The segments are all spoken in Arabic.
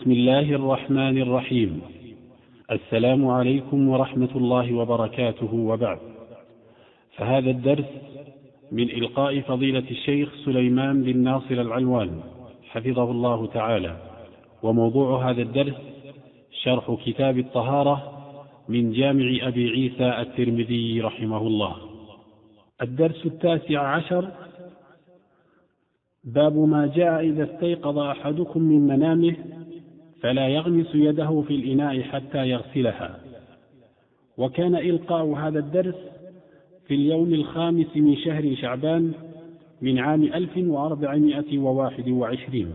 بسم الله الرحمن الرحيم. السلام عليكم ورحمة الله وبركاته وبعد. فهذا الدرس من إلقاء فضيلة الشيخ سليمان بن ناصر العلوان حفظه الله تعالى. وموضوع هذا الدرس شرح كتاب الطهارة من جامع أبي عيسى الترمذي رحمه الله. الدرس التاسع عشر. باب ما جاء إذا استيقظ أحدكم من منامه فلا يغمس يده في الإناء حتى يغسلها. وكان إلقاء هذا الدرس في اليوم الخامس من شهر شعبان من عام 1421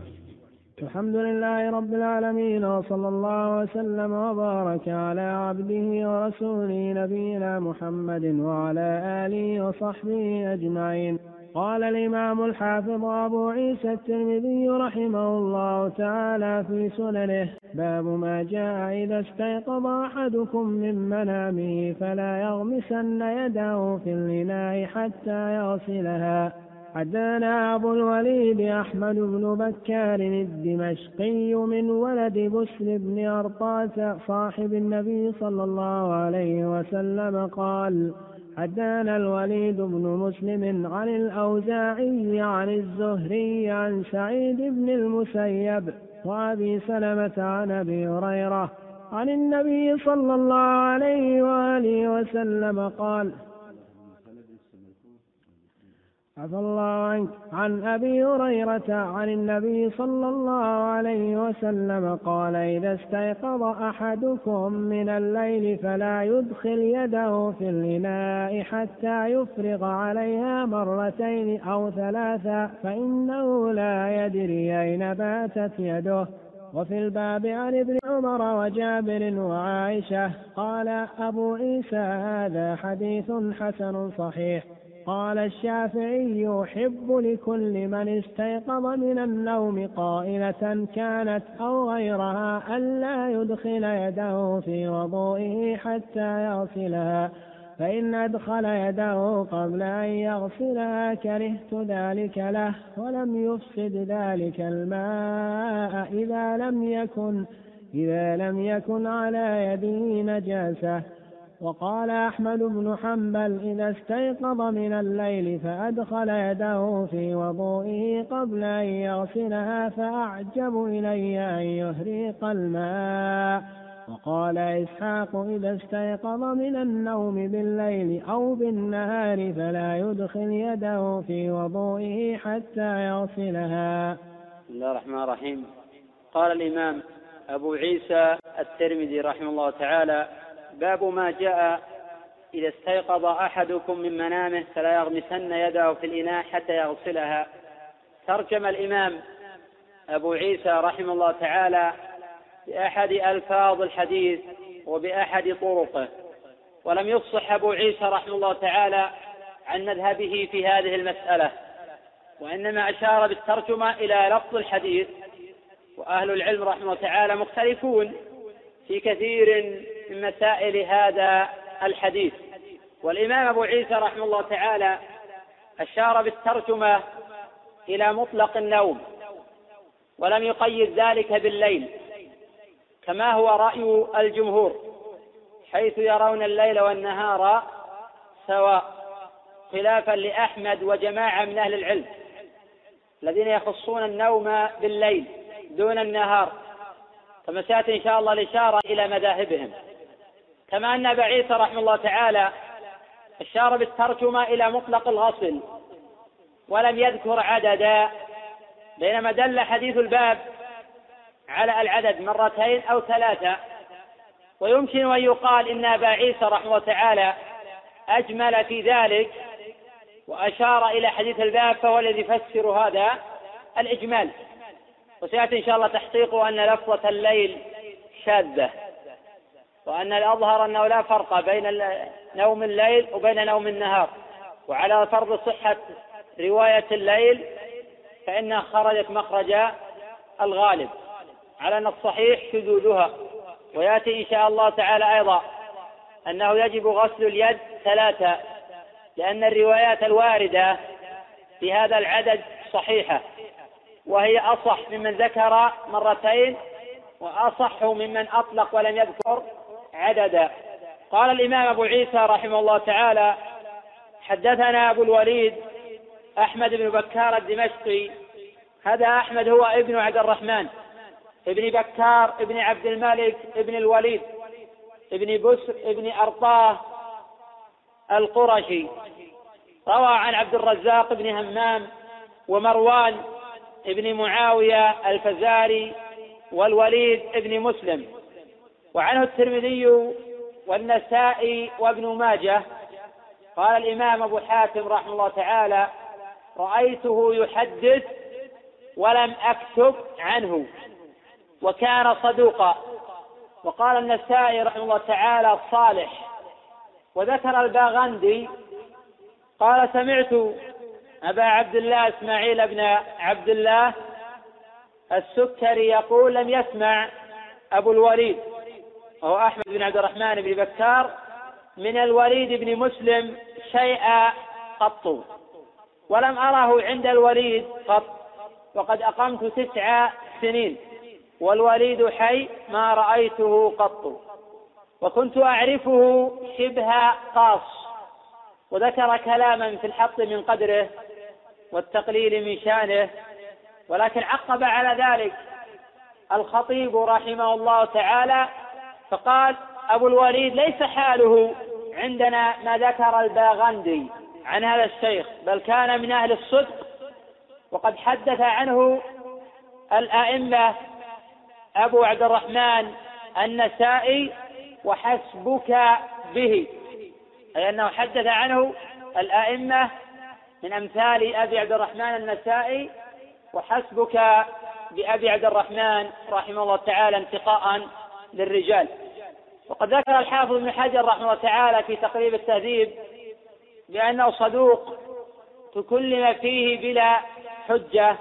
الحمد لله رب العالمين وصلى الله وسلم وبارك على عبده ورسوله نبينا محمد وعلى آله وصحبه أجمعين. قال الإمام الحافظ أبو عيسى الترمذي رحمه الله تعالى في سننه باب ما جاء إذا استيقظ أحدكم من منامه فلا يغمسن يده في الإناء حتى يغسلها. حدثنا أبو الوليد أحمد بن بكار الدمشقي من ولد بسر بن أرطاس صاحب النبي صلى الله عليه وسلم قال حدانا الوليد بن مسلم عن الأوزاعي عن الزهري عن سعيد بن المسيب وأبي سلمة عن أبي هريرة عن النبي صلى الله عليه وآله وسلم قال عفى الله عنك. عن أبي هريرة عن النبي صلى الله عليه وسلم قال إذا استيقظ أحدكم من الليل فلا يدخل يده في الإناء حتى يفرغ عليها مرتين أو ثلاثا فإنه لا يدري أين باتت يده. وفي الباب عن ابن عمر وجابر وعائشة قال أبو عيسى هذا حديث حسن صحيح. قال الشافعي يحب لكل من استيقظ من النوم قائلة كانت أو غيرها ألا يدخل يده في وضوئه حتى يغسلها فإن أدخل يده قبل أن يغسلها كرهت ذلك له ولم يفسد ذلك الماء إذا لم يكن إذا لم يكن على يده نجاسة. وقال أحمد بن حنبل إذا استيقظ من الليل فأدخل يده في وضوئه قبل أن يغسلها فأعجب إلي أن يهريق الماء. وقال إسحاق إذا استيقظ من النوم بالليل أو بالنهار فلا يدخل يده في وضوئه حتى يغسلها. بسم الله الرحمن الرحيم. قال الإمام أبو عيسى الترمذي رحمه الله تعالى باب ما جاء إذا استيقظ أحدكم من منامه فلا يغمسن يده في الإناء حتى يغسلها. ترجم الإمام أبو عيسى رحمه الله تعالى بأحد ألفاظ الحديث وبأحد طرقه. ولم يفصح أبو عيسى رحمه الله تعالى عن مذهبه في هذه المسألة وإنما أشار بالترجمة إلى لفظ الحديث وأهل العلم رحمه الله تعالى مختلفون في كثير من مسائل هذا الحديث. والإمام أبو عيسى رحمه الله تعالى أشار بالترجمة إلى مطلق النوم ولم يقيد ذلك بالليل كما هو رأي الجمهور حيث يرون الليل والنهار سواء خلافا لأحمد وجماعة من أهل العلم الذين يخصون النوم بالليل دون النهار كما إن شاء الله الإشارة إلى مذاهبهم. كما أن أبا عيسى رحمه الله تعالى أشار بالترجمة إلى مطلق الغسل ولم يذكر عددا بينما دل حديث الباب على العدد مرتين أو ثلاثة. ويمكن أن يقال إن أبا عيسى رحمه الله تعالى أجمل في ذلك وأشار إلى حديث الباب فهو الذي يفسر هذا الإجمال. وسيأتي إن شاء الله تحقيق أن لفظة الليل شاذة. وأن الأظهر أنه لا فرق بين نوم الليل وبين نوم النهار. وعلى فرض صحة رواية الليل فإنها خرجت مخرج الغالب. على أن الصحيح شذوذها. ويأتي إن شاء الله تعالى أيضا أنه يجب غسل اليد ثلاثة لأن الروايات الواردة في هذا العدد صحيحة. وهي أصح ممن ذكر مرتين وأصح ممن أطلق ولم يذكر عددا قال الإمام أبو عيسى رحمه الله تعالى حدثنا أبو الوليد أحمد بن بكار الدمشقي. هذا أحمد هو ابن عبد الرحمن ابن بكار ابن عبد الملك ابن الوليد ابن بسر ابن أرطاه القرشي. روى عن عبد الرزاق بن همام ومروان ابن معاوية الفزاري والوليد ابن مسلم. وعنه الترمذي والنسائي وابن ماجه. قال الإمام أبو حاتم رحمه الله تعالى رأيته يحدث ولم أكتب عنه وكان صدوقا. وقال النسائي رحمه الله تعالى صالح. وذكر الباغندي قال سمعت أبا عبد الله إسماعيل بن عبد الله السكري يقول لم يسمع أبو الوليد. وهو أحمد بن عبد الرحمن بن بكار من الوليد بن مسلم شيئا قط. ولم أره عند الوليد قط. وقد أقمت تسع سنين. والوليد حي ما رأيته قط. وكنت أعرفه شبه قاص. وذكر كلاما في الحط من قدره والتقليل من شانه. ولكن عقب على ذلك الخطيب رحمه الله تعالى فقال أبو الوليد ليس حاله عندنا ما ذكر الباغندي عن هذا الشيخ بل كان من أهل الصدق. وقد حدث عنه الأئمة أبو عبد الرحمن النسائي وحسبك به أي أنه حدث عنه الأئمة من أمثال أبي عبد الرحمن النسائي وحسبك بأبي عبد الرحمن رحمه الله تعالى انتقاء للرجال. وقد ذكر الحافظ ابن حجر رحمه الله تعالى في تقريب التهذيب بأنه صدوق تكلم فيه بلا حجة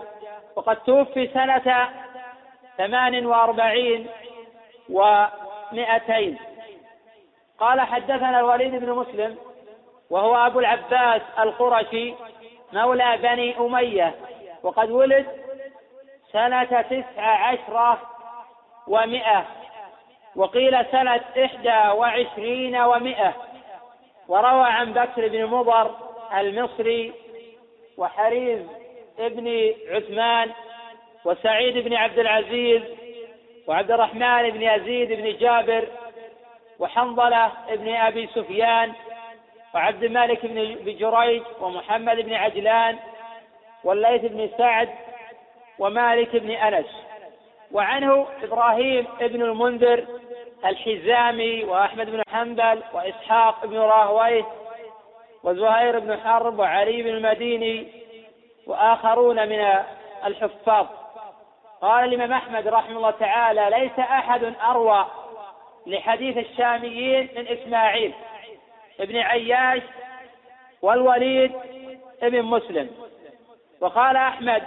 وقد توفي سنة ثمان وأربعين ومائتين. قال حدثنا الوليد بن مسلم وهو أبو العباس القرشي مولى بني أمية وقد ولد سنة تسع عشرة ومائة. وقيل سنة إحدى وعشرين ومائة وروى عن بكر بن مضر المصري وحريز ابن عثمان وسعيد بن عبد العزيز وعبد الرحمن بن يزيد بن جابر وحنظلة بن أبي سفيان وعبد الملك بن جريج ومحمد بن عجلان والليث بن سعد ومالك بن أنس. وعنه إبراهيم بن المنذر الحزامي وأحمد بن حنبل وإسحاق بن راهويه وزهير بن حرب وعلي بن المديني وآخرون من الحفاظ. قال الإمام أحمد رحمه الله تعالى ليس أحد أروى لحديث الشاميين من إسماعيل ابن عياش والوليد ابن مسلم. وقال أحمد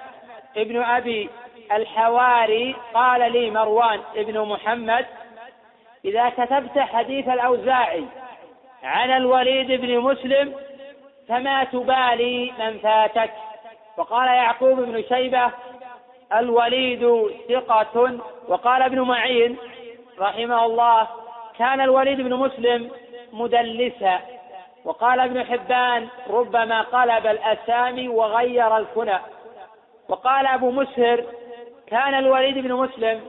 ابن أبي الحواري قال لي مروان ابن محمد إذا كتبت حديث الأوزاعي عن الوليد بن مسلم فما تبالي من فاتك. وقال يعقوب بن شيبة الوليد ثقة. وقال ابن معين رحمه الله كان الوليد بن مسلم مدلسا. وقال ابن حبان ربما قلب الأسامي وغير الكنى وقال أبو مسهر كان الوليد بن مسلم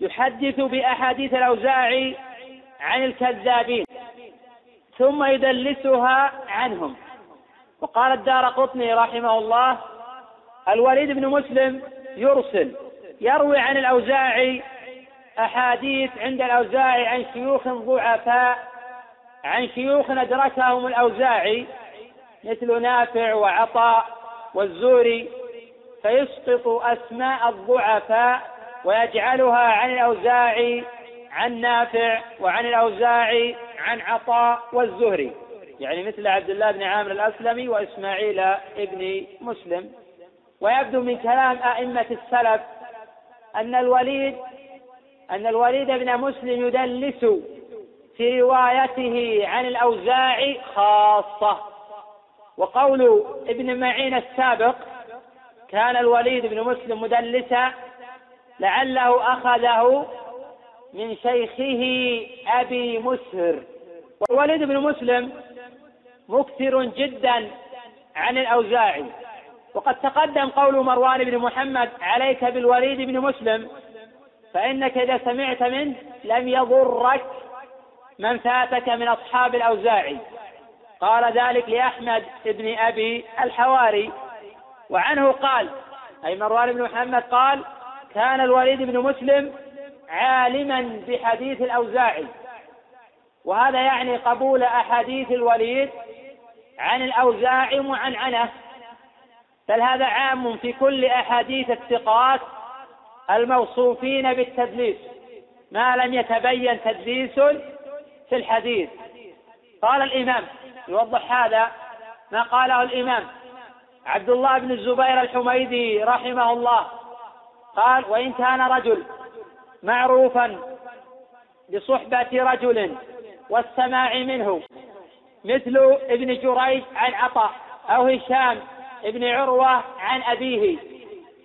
يحدث بأحاديث الأوزاعي عن الكذابين ثم يدلسها عنهم. وقال الدار قطني رحمه الله الوليد بن مسلم يرسل يروي عن الأوزاعي أحاديث عند الأوزاعي عن شيوخ ضعفاء عن شيوخ أدركهم الأوزاعي مثل نافع وعطاء والزوري فيسقط أسماء الضعفاء ويجعلها عن الأوزاعي عن نافع وعن الأوزاعي عن عطاء والزهري. يعني مثل عبد الله بن عامر الأسلمي وإسماعيل ابن مسلم. ويبدو من كلام أئمة السلف أن الوليد أن الوليد بن مسلم يدلس في روايته عن الأوزاعي خاصة. وقول ابن معين السابق كان الوليد بن مسلم مدلسا لعله أخذه من شيخه أبي مسهر. والوليد بن مسلم مكثر جدا عن الأوزاعي. وقد تقدم قول مروان بن محمد عليك بالوليد بن مسلم فإنك إذا سمعت منه لم يضرك من فاتك من أصحاب الأوزاعي. قال ذلك لأحمد بن أبي الحواري. وعنه قال أي مروان بن محمد قال كان الوليد بن مسلم عالما بحديث الأوزاعي. وهذا يعني قبول أحاديث الوليد عن الأوزاعي معنعنة بل هذا عام في كل أحاديث الثقات الموصوفين بالتدليس. ما لم يتبين تدليس في الحديث. قال الإمام يوضح هذا ما قاله الإمام. عبد الله بن الزبير الحميدي رحمه الله. قال وإن كان رجل معروفا بصحبة رجل والسماع منه مثل ابن جريج عن عطاء أو هشام ابن عروة عن أبيه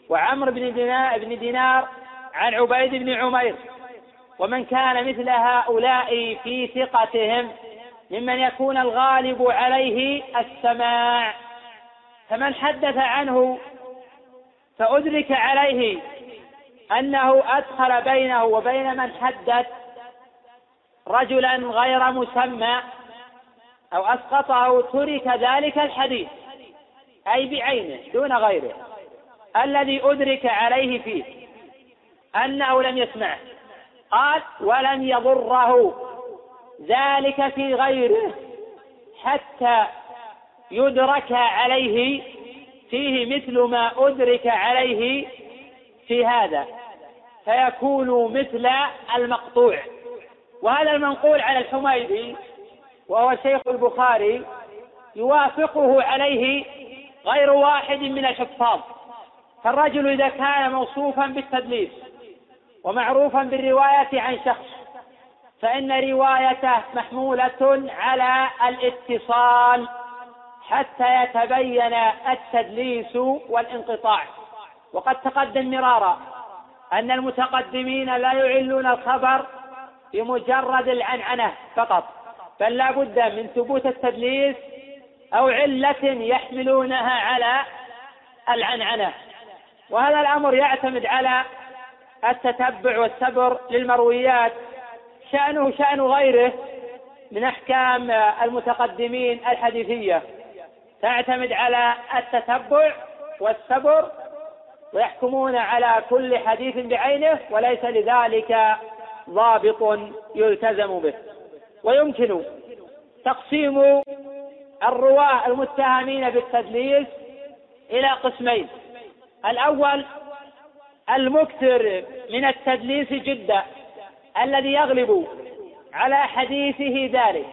وعمر بن دينار, بن دينار عن عبيد بن عمير ومن كان مثل هؤلاء في ثقتهم ممن يكون الغالب عليه السماع. فمن حدث عنه فأدرك عليه أنه أدخل بينه وبين من حدث رجلا غير مسمى أو أسقطه ترك ذلك الحديث أي بعينه دون غيره. الذي أدرك عليه فيه أنه لم يسمعه قال ولم يضره ذلك في غيره حتى يدرك عليه فيه مثل ما أدرك عليه في هذا فيكون مثل المقطوع. وهذا المنقول على الحميدي وهو شيخ البخاري يوافقه عليه غير واحد من الحفاظ. فالرجل إذا كان موصوفا بالتدليس ومعروفا بالرواية عن شخص فإن روايته محمولة على الاتصال. حتى يتبين التدليس والانقطاع. وقد تقدم مرارا أن المتقدمين لا يعلون الخبر بمجرد العنعنة فقط بل لا بد من ثبوت التدليس أو علة يحملونها على العنعنة. وهذا الأمر يعتمد على التتبع والسبر للمرويات شأنه شأن غيره من أحكام المتقدمين الحديثية. تعتمد على التتبع والسبر ويحكمون على كل حديث بعينه وليس لذلك ضابط يلتزم به. ويمكن تقسيم الرواة المتهمين بالتدليس إلى قسمين. الأول المكثر من التدليس جدا الذي يغلب على حديثه ذلك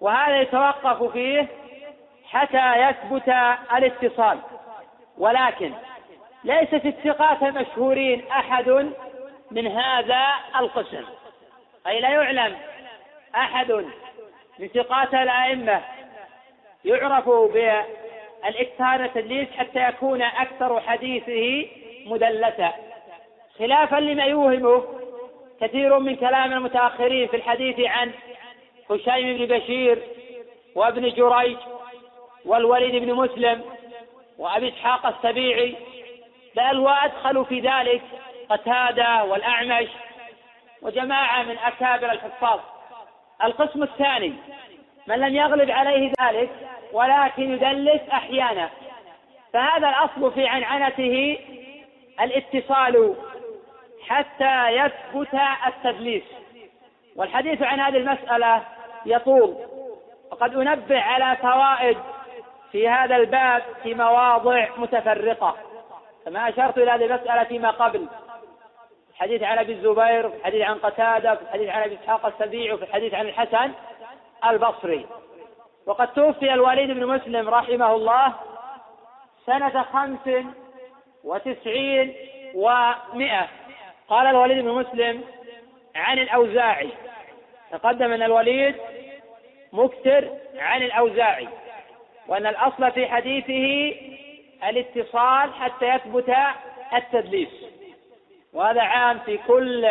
وهذا يتوقف فيه حتى يثبت الاتصال. ولكن ليس في الثقات المشهورين أحد من هذا القسم. أي لا يعلم أحد من ثقات الأئمة يعرف بالاكثار التدليس حتى يكون أكثر حديثه مدلسا خلافا لما يوهمه كثير من كلام المتأخرين في الحديث عن هشيم بن بشير وابن جريج والوليد بن مسلم وأبي إسحاق السبيعي بل وأدخلوا في ذلك قتادة والأعمش وجماعة من أكابر الحفاظ. القسم الثاني من لم يغلب عليه ذلك ولكن يدلس أحيانا فهذا الأصل في عنعنته الاتصال حتى يثبت التدليس. والحديث عن هذه المسألة يطول وقد أنبه على فوائد في هذا الباب في مواضع متفرقة. كما أشرت إلى هذه المسألة فيما قبل. الحديث عن أبي الزبير في الحديث عن قتادة في الحديث عن أبي إسحاق السبيع وفي الحديث عن الحسن البصري. وقد توفي الوليد بن مسلم رحمه الله سنة خمس وتسعين ومائة قال الوليد بن مسلم عن الأوزاعي. تقدم أن الوليد مكثر عن الأوزاعي. وأن الأصل في حديثه الاتصال حتى يثبت التدليس. وهذا عام في كل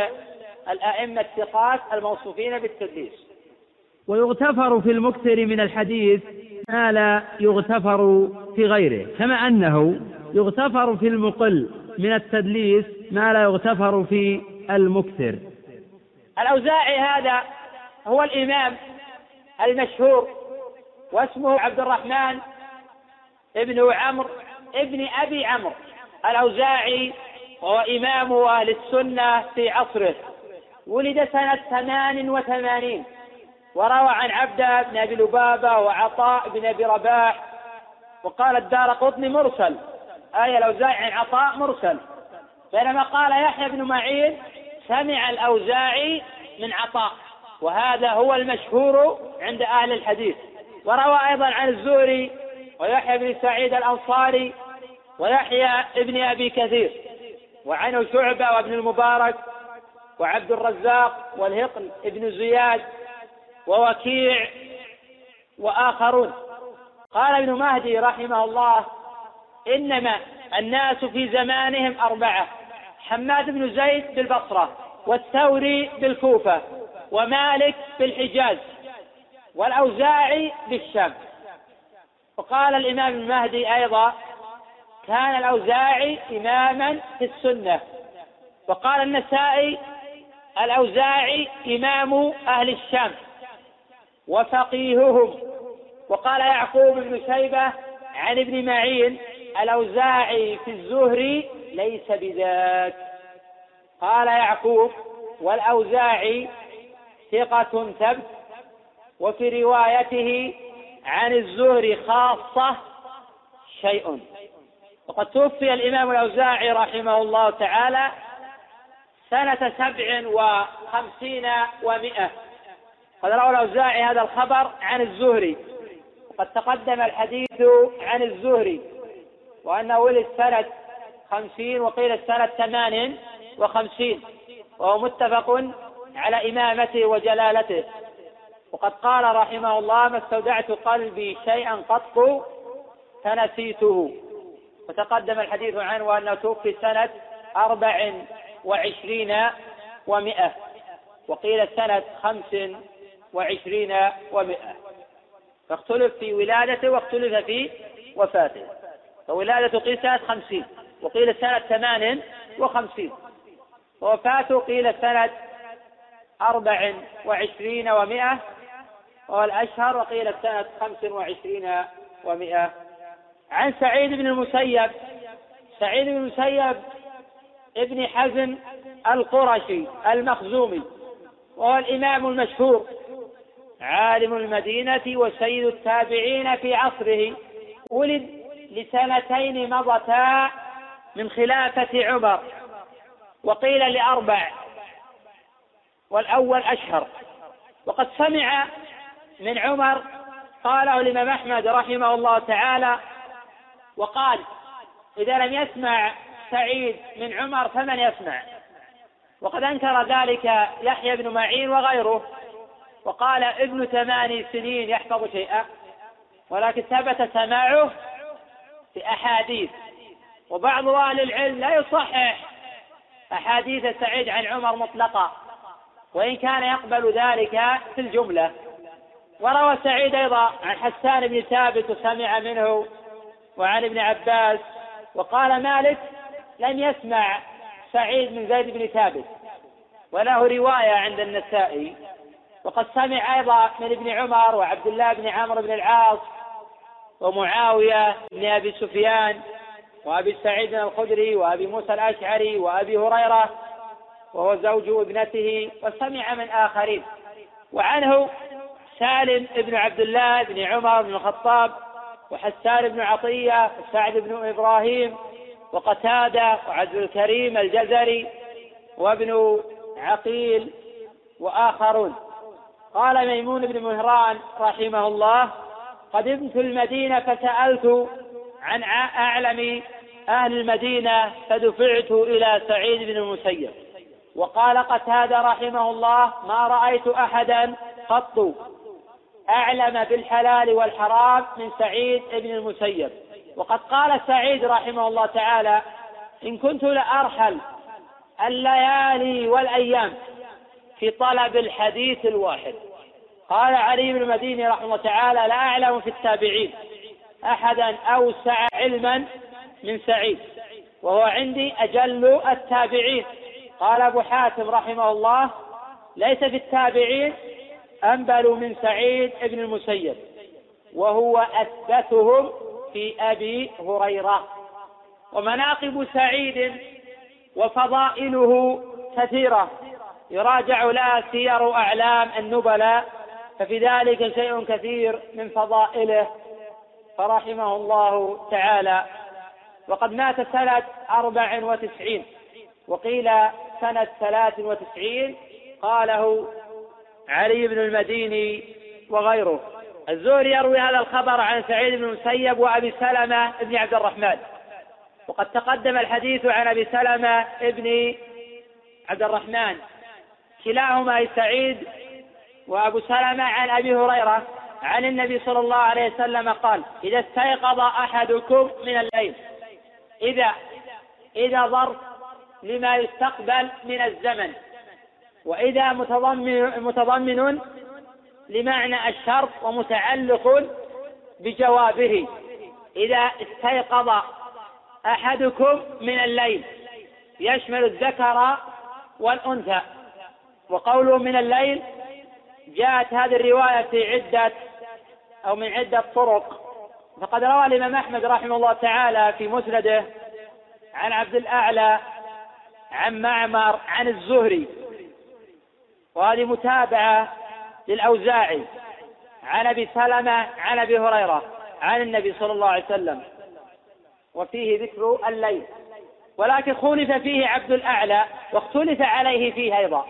الأئمة الثقات الموصوفين بالتدليس. ويغتفر في المكثر من الحديث ما لا يغتفر في غيره كما أنه يغتفر في المقل من التدليس ما لا يغتفر في المكثر. الأوزاعي هذا هو الإمام المشهور واسمه عبد الرحمن ابن عمرو ابن أبي عمرو الأوزاعي وهو إمام أهل السنة في عصره. ولد سنة ثمان وثمانين وروى عن عبده بن أبي لبابة وعطاء بن أبي رباح وقال الدار قطني مرسل آية الأوزاعي عن عطاء مرسل. بينما قال يحيى بن معين سمع الأوزاعي من عطاء وهذا هو المشهور عند أهل الحديث. وروى أيضا عن الزهري ويحيى بن سعيد الأنصاري ويحيى ابن أبي كثير وعنه شعبة وابن المبارك وعبد الرزاق والهقل ابن زياد ووكيع وآخرون. قال ابن مهدي رحمه الله إنما الناس في زمانهم أربعة حماد بن زيد بالبصرة والثوري بالكوفة ومالك بالحجاز. والأوزاعي بالشام وقال الإمام المهدي أيضا كان الأوزاعي إماما في السنة. وقال النسائي الأوزاعي إمام أهل الشام. وفقيههم. وقال يعقوب بن شيبة عن ابن معين الأوزاعي في الزهري ليس بذاك. قال يعقوب والأوزاعي ثقة ثبت وفي روايته عن الزهري خاصة شيء. وقد توفي الإمام الأوزاعي رحمه الله تعالى سنة سبع وخمسين ومائة قد روى الأوزاعي هذا الخبر عن الزهري. وقد تقدم الحديث عن الزهري. وأنه ولد سنة خمسين وقيل سنة ثمان وخمسين. وهو متفق على إمامته وجلالته. وقد قال رحمه الله ما استودعت قلبي شيئا قط فنسيته. وتقدم الحديث عنه وأنه توفي سنة أربع وعشرين ومائة وقيل سنة خمس وعشرين ومائة فاختلف في ولادته واختلف في وفاته. فولادته قيل سنة خمسين وقيل سنة ثمان وخمسين. ووفاته قيل سنة أربع وعشرين ومائة وهو الأشهر وقيل سنة خمس وعشرين ومائة عن سعيد بن المسيب. سعيد بن المسيب ابن حزم القرشي المخزومي وهو الإمام المشهور عالم المدينة وسيد التابعين في عصره. ولد لسنتين مضتا من خلافة عمر وقيل لأربع والأول أشهر. وقد سمع من عمر قاله الإمام أحمد رحمه الله تعالى وقال إذا لم يسمع سعيد من عمر فمن يسمع؟ وقد أنكر ذلك يحيى بن معين وغيره وقال ابن ثماني سنين يحفظ شيئا ولكن ثبت سماعه في أحاديث وبعض أهل العلم لا يصحح أحاديث سعيد عن عمر مطلقة وإن كان يقبل ذلك في الجملة. وروى سعيد أيضا عن حسان بن ثابت وسمع منه وعن ابن عباس وقال مالك لم يسمع سعيد من زيد بن ثابت وله رواية عند النسائي وقد سمع أيضا من ابن عمر وعبد الله بن عمرو بن العاص ومعاوية بن أبي سفيان وأبي سعيد الخدري وأبي موسى الأشعري وأبي هريرة وهو زوج ابنته وسمع من آخرين. وعنه سالم بن عبد الله بن عمر بن الخطاب وحسان بن عطية وسعد بن إبراهيم وقتادة وعبد الكريم الجزري وابن عقيل وآخرون. قال ميمون بن مهران رحمه الله قدمت المدينة فسألت عن أعلم أهل المدينة فدفعت إلى سعيد بن المسيب. وقال قتادة رحمه الله ما رأيت أحدا قط. أعلم بالحلال والحرام من سعيد بن المسيب. وقد قال سعيد رحمه الله تعالى إن كنت لأرحل الليالي والأيام في طلب الحديث الواحد. قال علي بن المديني رحمه الله تعالى لا أعلم في التابعين أحدا أوسع علما من سعيد. وهو عندي أجل التابعين. قال أبو حاتم رحمه الله ليس في التابعين أنبل من سعيد بن المسيب وهو أثبتهم في أبي هريرة. ومناقب سعيد وفضائله كثيرة يراجع لها سير أعلام النبلاء ففي ذلك شيء كثير من فضائله. فرحمه الله تعالى. وقد مات سنة أربع وتسعين وقيل سنة ثلاث وتسعين قاله علي بن المديني وغيره. الزهري يروي هذا الخبر عن سعيد بن المسيب وأبي سلمة بن عبد الرحمن. وقد تقدم الحديث عن أبي سلمة بن عبد الرحمن. كلاهما أي سعيد وأبو سلمة عن أبي هريرة عن النبي صلى الله عليه وسلم قال إذا استيقظ أحدكم من الليل إذا إذا ظرف لما يستقبل من الزمن وإذا متضمن متضمن لمعنى الشرط ومتعلق بجوابه. إذا استيقظ أحدكم من الليل يشمل الذكر والأنثى. وقوله من الليل جاءت هذه الرواية في عدة أو من عدة طرق. فقد روى الإمام أحمد رحمه الله تعالى في مسنده عن عبد الأعلى عن معمر عن الزهري. وهذه متابعة للأوزاعي عن أبي سلمة عن أبي هريرة عن النبي صلى الله عليه وسلم. وفيه ذكر الليل. ولكن خولف فيه عبد الأعلى واختلف عليه فيه أيضا.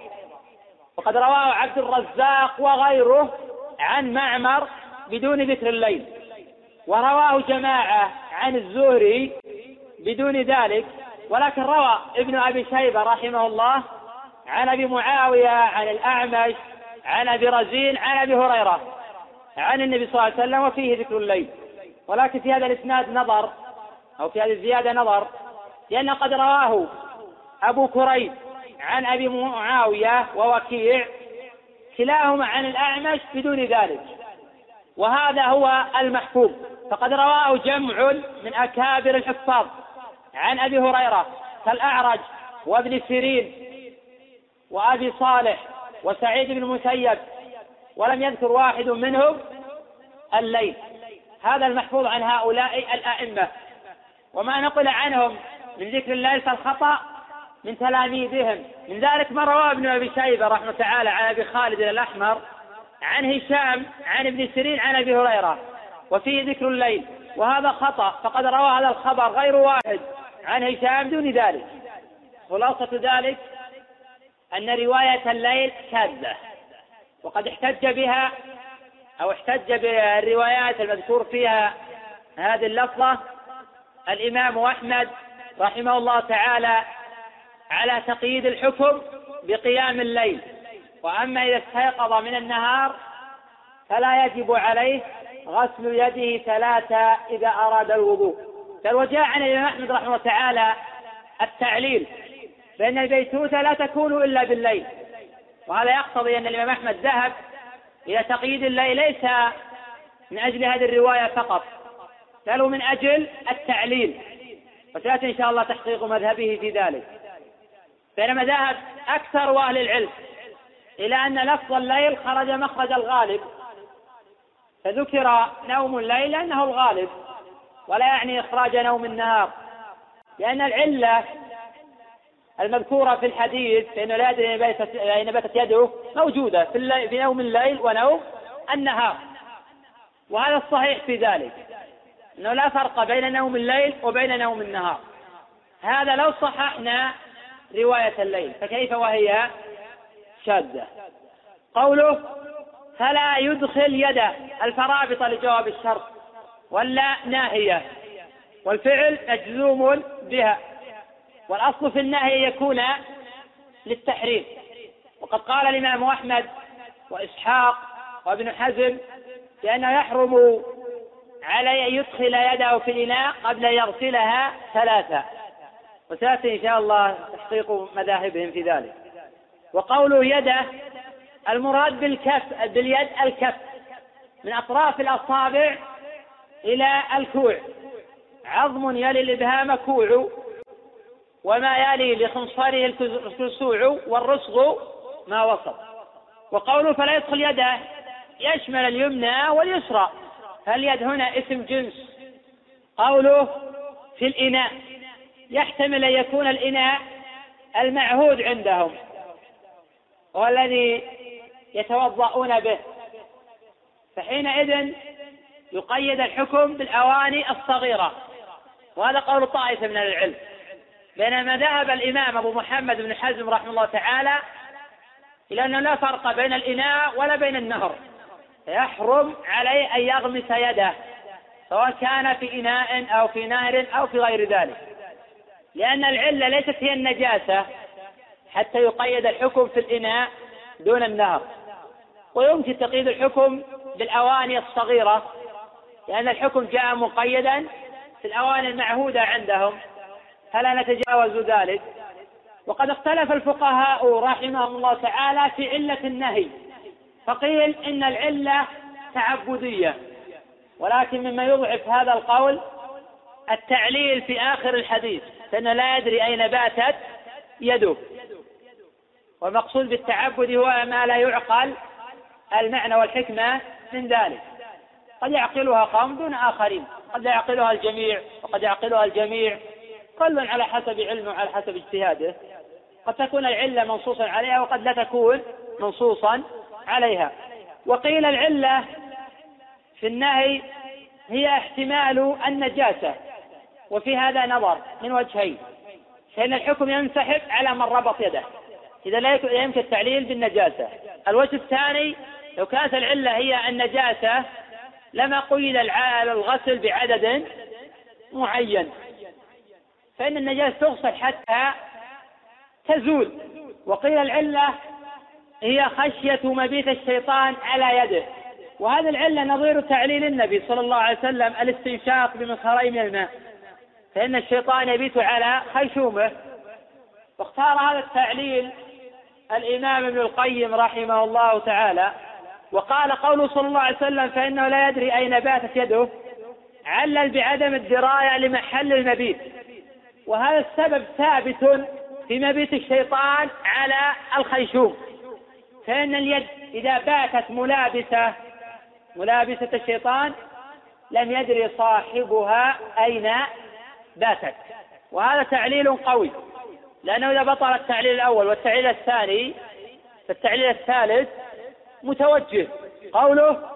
وقد رواه عبد الرزاق وغيره عن معمر بدون ذكر الليل. ورواه جماعة عن الزهري بدون ذلك. ولكن روى ابن أبي شيبة رحمه الله عن أبي معاوية عن الأعمش عن أبي رزين عن أبي هريرة عن النبي صلى الله عليه وسلم وفيه ذكر الليل. ولكن في هذا الإسناد نظر أو في هذه الزيادة نظر لأن قد رواه أبو كريب عن أبي معاوية ووكيع كلاهما عن الأعمش بدون ذلك. وهذا هو المحفوظ. فقد رواه جمع من أكابر الحفاظ عن أبي هريرة كالأعرج وابن سيرين وأبي صالح وسعيد بن المسيب ولم يذكر واحد منهم الليل. هذا المحفوظ عن هؤلاء الأئمة. وما نقل عنهم من ذكر الليل فالخطأ من تلاميذهم. من ذلك ما رواه ابن أبي شيبة رحمة تعالى عن أبي خالد الأحمر عن هشام عن ابن سيرين عن أبي هريرة. وفيه ذكر الليل. وهذا خطأ. فقد روى هذا الخبر غير واحد عن هشام دون ذلك. خلاصة ذلك أن رواية الليل كاذبة وقد احتج بها أو احتج بالروايات المذكور فيها هذه اللفظة الإمام أحمد رحمه الله تعالى على تقييد الحكم بقيام الليل. وأما إذا استيقظ من النهار فلا يجب عليه غسل يده ثلاثة إذا أراد الوضوء. بل وجاء عن الإمام أحمد رحمه الله تعالى التعليل بأن البيتوتة لا تكون إلا بالليل. وهذا يقتضي أن الإمام أحمد ذهب إلى تقييد الليل ليس من أجل هذه الرواية فقط بل من أجل التعليل. وسيأتي إن شاء الله تحقيق مذهبه في ذلك. بينما ذهب أكثر أهل العلم إلى أن لفظ الليل خرج مخرج الغالب. فذكر نوم الليل لأنه الغالب ولا يعني إخراج نوم النهار. لأن العلة المذكورة في الحديث فإنه لا يدري أين باتت يده موجودة في, في نوم الليل ونوم النهار. وهذا الصحيح في ذلك أنه لا فرق بين نوم الليل وبين نوم النهار. هذا لو صححنا رواية الليل فكيف وهي؟ شاذة. قوله فلا يدخل يده الفرابط لجواب الشرط ولا ناهية. والفعل مجزوم بها. والأصل في النهي يكون للتحريم. وقد قال الإمام أحمد وإسحاق وابن حزم بأنه يحرم عليه أن يدخل يده في الإناء قبل أن يغسلها ثلاثة. وسيأتي إن شاء الله تحقيق مذاهبهم في ذلك. وقوله يده المراد بالكف باليد الكف. من أطراف الأصابع إلى الكوع. عظم يلي الإبهام كوع وما يلي لخنصره الكسوع والرسغ ما وسط وقوله فلا يدخل يده يشمل اليمنى واليسرى. فاليد هنا اسم جنس؟ قوله في الإناء. يحتمل أن يكون الإناء المعهود عندهم. والذي يتوضؤون به. فحينئذ يقيد الحكم بالأواني الصغيرة. وهذا قول طائفة من العلم. بينما ذهب الإمام أبو محمد بن حزم رحمه الله تعالى إلى أنه لا فرق بين الإناء ولا بين النهر. يحرم عليه أن يغمس يده سواء كان في إناء أو في نهر أو في غير ذلك. لأن العلة ليست هي النجاسة حتى يقيد الحكم في الإناء دون النهر. ويمكن تقييد الحكم بالأواني الصغيرة لأن الحكم جاء مقيدا في الأواني المعهودة عندهم. فلا نتجاوز ذلك. وقد اختلف الفقهاء رحمهم الله تعالى في علة النهي فقيل إن العلة تعبدية. ولكن مما يضعف هذا القول التعليل في آخر الحديث فإنه لا يدري أين باتت يده. والمقصود بالتعبد هو ما لا يعقل المعنى والحكمة من ذلك. قد يعقلها قوم دون آخرين قد لا يعقلها الجميع وقد يعقلها الجميع كل على حسب علمه وعلى حسب اجتهاده. قد تكون العلة منصوصا عليها وقد لا تكون منصوصا عليها. وقيل العلة في النهي هي احتمال النجاسة وفي هذا نظر من وجهين. فإن الحكم ينسحب على من ربط يده. إذا لا يمكن التعليل بالنجاسة. الوجه الثاني لو كانت العلة هي النجاسة لما قيد الغسل بعدد معين. فإن النجاسة تغسل حتى تزول. وقيل العلة هي خشية مبيت الشيطان على يده. وهذه العلة نظير تعليل النبي صلى الله عليه وسلم الاستنشاق بمصهري من الماء فإن الشيطان يبيت على خيشومه واختار هذا التعليل الإمام ابن القيم رحمه الله تعالى. وقال قوله صلى الله عليه وسلم فإنه لا يدري أين باتت يده. علل بعدم الدراية لمحل المبيت. وهذا السبب ثابت في مبيت الشيطان على الخيشوم. فإن اليد إذا باتت ملابسة ملابسة الشيطان لم يدري صاحبها أين باتت. وهذا تعليل قوي لأنه إذا بطل التعليل الأول والتعليل الثاني فالتعليل الثالث متوجه. قوله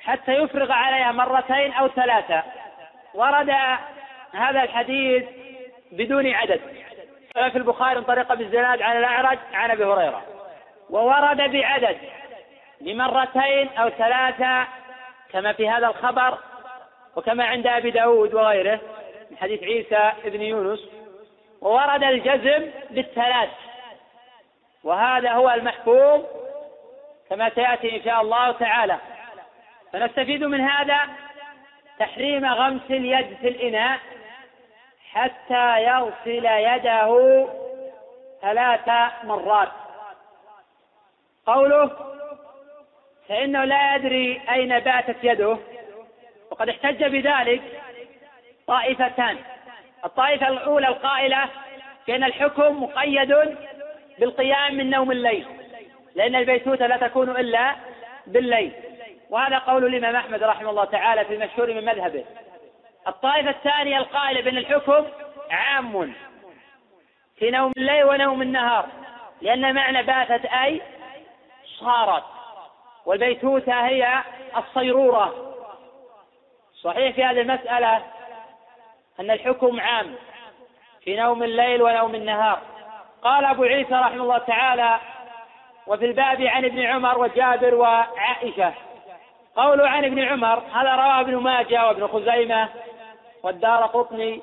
حتى يفرغ عليها مرتين أو ثلاثة. ورد هذا الحديث بدون عدد. في البخاري من طريق ابي الزناد عن الأعرج عن أبي هريرة. وورد بعدد لمرتين أو ثلاثة كما في هذا الخبر وكما عند أبي داود وغيره من حديث عيسى بن يونس. وورد الجزم بالثلاث. وهذا هو المحفوظ كما سيأتي إن شاء الله تعالى. فنستفيد من هذا تحريم غمس اليد في الإناء. حتى يغسل يده ثلاث مرات. قوله فإنه لا يدري أين باتت يده. وقد احتج بذلك طائفتان. الطائفة الأولى القائلة بأن الحكم مقيد بالقيام من نوم الليل لأن البيتوتة لا تكون إلا بالليل. وهذا قول الإمام أحمد رحمه الله تعالى في المشهور من مذهبه. الطائفة الثانية القائلة بأن الحكم عام. في نوم الليل ونوم النهار لأن معنى باتت أي صارت. والبيتوتة هي الصيرورة. صحيح في هذه المسألة أن الحكم عام في نوم الليل ونوم النهار. قال أبو عيسى رحمه الله تعالى وفي الباب عن ابن عمر وجابر وعائشة. قوله عن ابن عمر هذا رواه ابن ماجه وابن خزيمة. والدار قطني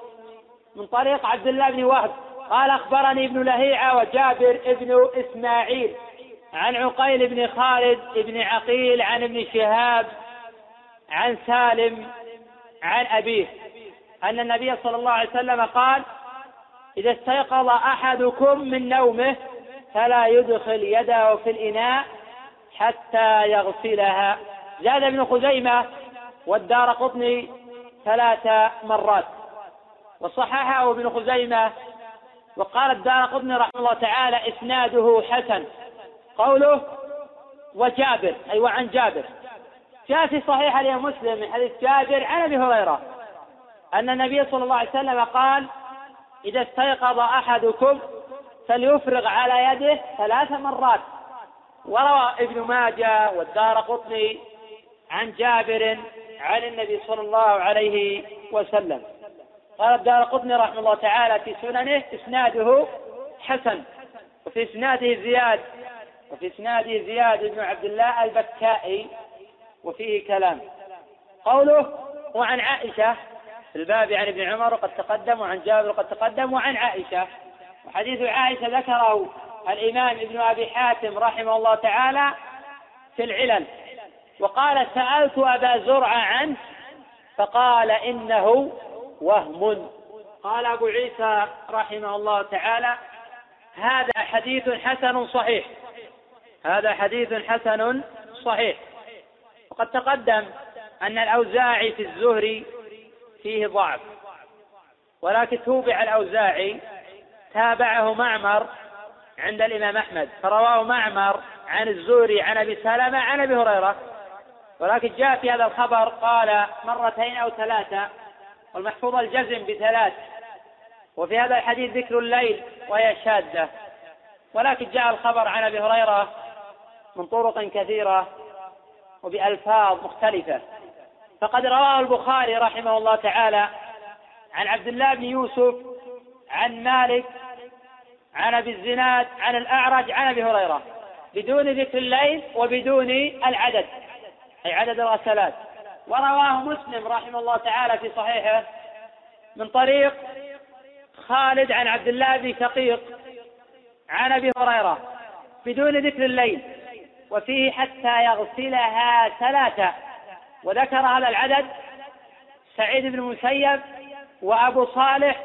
من طريق عبد الله بن وهب. قال أخبرني ابن لهيعة وجابر ابن إسماعيل عن عقيل بن خالد بن عقيل عن ابن شهاب عن سالم عن أبيه. أن النبي صلى الله عليه وسلم قال إذا استيقظ أحدكم من نومه فلا يدخل يده في الإناء حتى يغسلها. زاد ابن خزيمة والدار قطني ثلاث مرات. وصححه ابن خزيمة وقال الدار قطني رحمه الله تعالى إسناده حسن. قوله وجابر أي وعن جابر. جاء في صحيح الإمام مسلم من حديث جابر عن أبي هريرة أن النبي صلى الله عليه وسلم قال إذا استيقظ أحدكم فليفرغ على يده ثلاث مرات وروى ابن ماجه والدار قطني عن جابر عن النبي صلى الله عليه وسلم. قال الدار قطني رحمه الله تعالى في سننه إسناده حسن وفي إسناده زياد وفي إسناده زياد بن عبد الله البكائي وفيه كلام. قوله وعن عائشة في الباب عن ابن عمر وقد تقدم وعن جابر وقد تقدم وعن عائشة وحديث عائشة ذكره الإمام ابن أبي حاتم رحمه الله تعالى في العلل. وقال سألت أبا زرعه عنه فقال إنه وهم. قال أبو عيسى رحمه الله تعالى هذا حديث حسن صحيح. هذا حديث حسن صحيح. وقد تقدم أن الأوزاعي في الزهري فيه ضعف ولكن توبع الأوزاعي تابعه معمر عند الإمام أحمد فرواه معمر عن الزهري عن أبي سلمة عن أبي هريرة. ولكن جاء في هذا الخبر قال مرتين أو ثلاثة والمحفوظ الجزم بثلاث وفي هذا الحديث ذكر الليل وهي شاذة. ولكن جاء الخبر عن أبي هريرة من طرق كثيرة وبألفاظ مختلفة. فقد رواه البخاري رحمه الله تعالى عن عبد الله بن يوسف عن مالك عن أبي الزناد عن الأعرج عن أبي هريرة بدون ذكر الليل وبدون العدد. أي عدد الغسلات ورواه مسلم رحمه الله تعالى في صحيحه من طريق خالد عن عبد الله بن شقيق عن أبي هريرة بدون ذكر الليل وفيه حتى يغسلها ثلاثة. وذكر هذا العدد سعيد بن المسيب وأبو صالح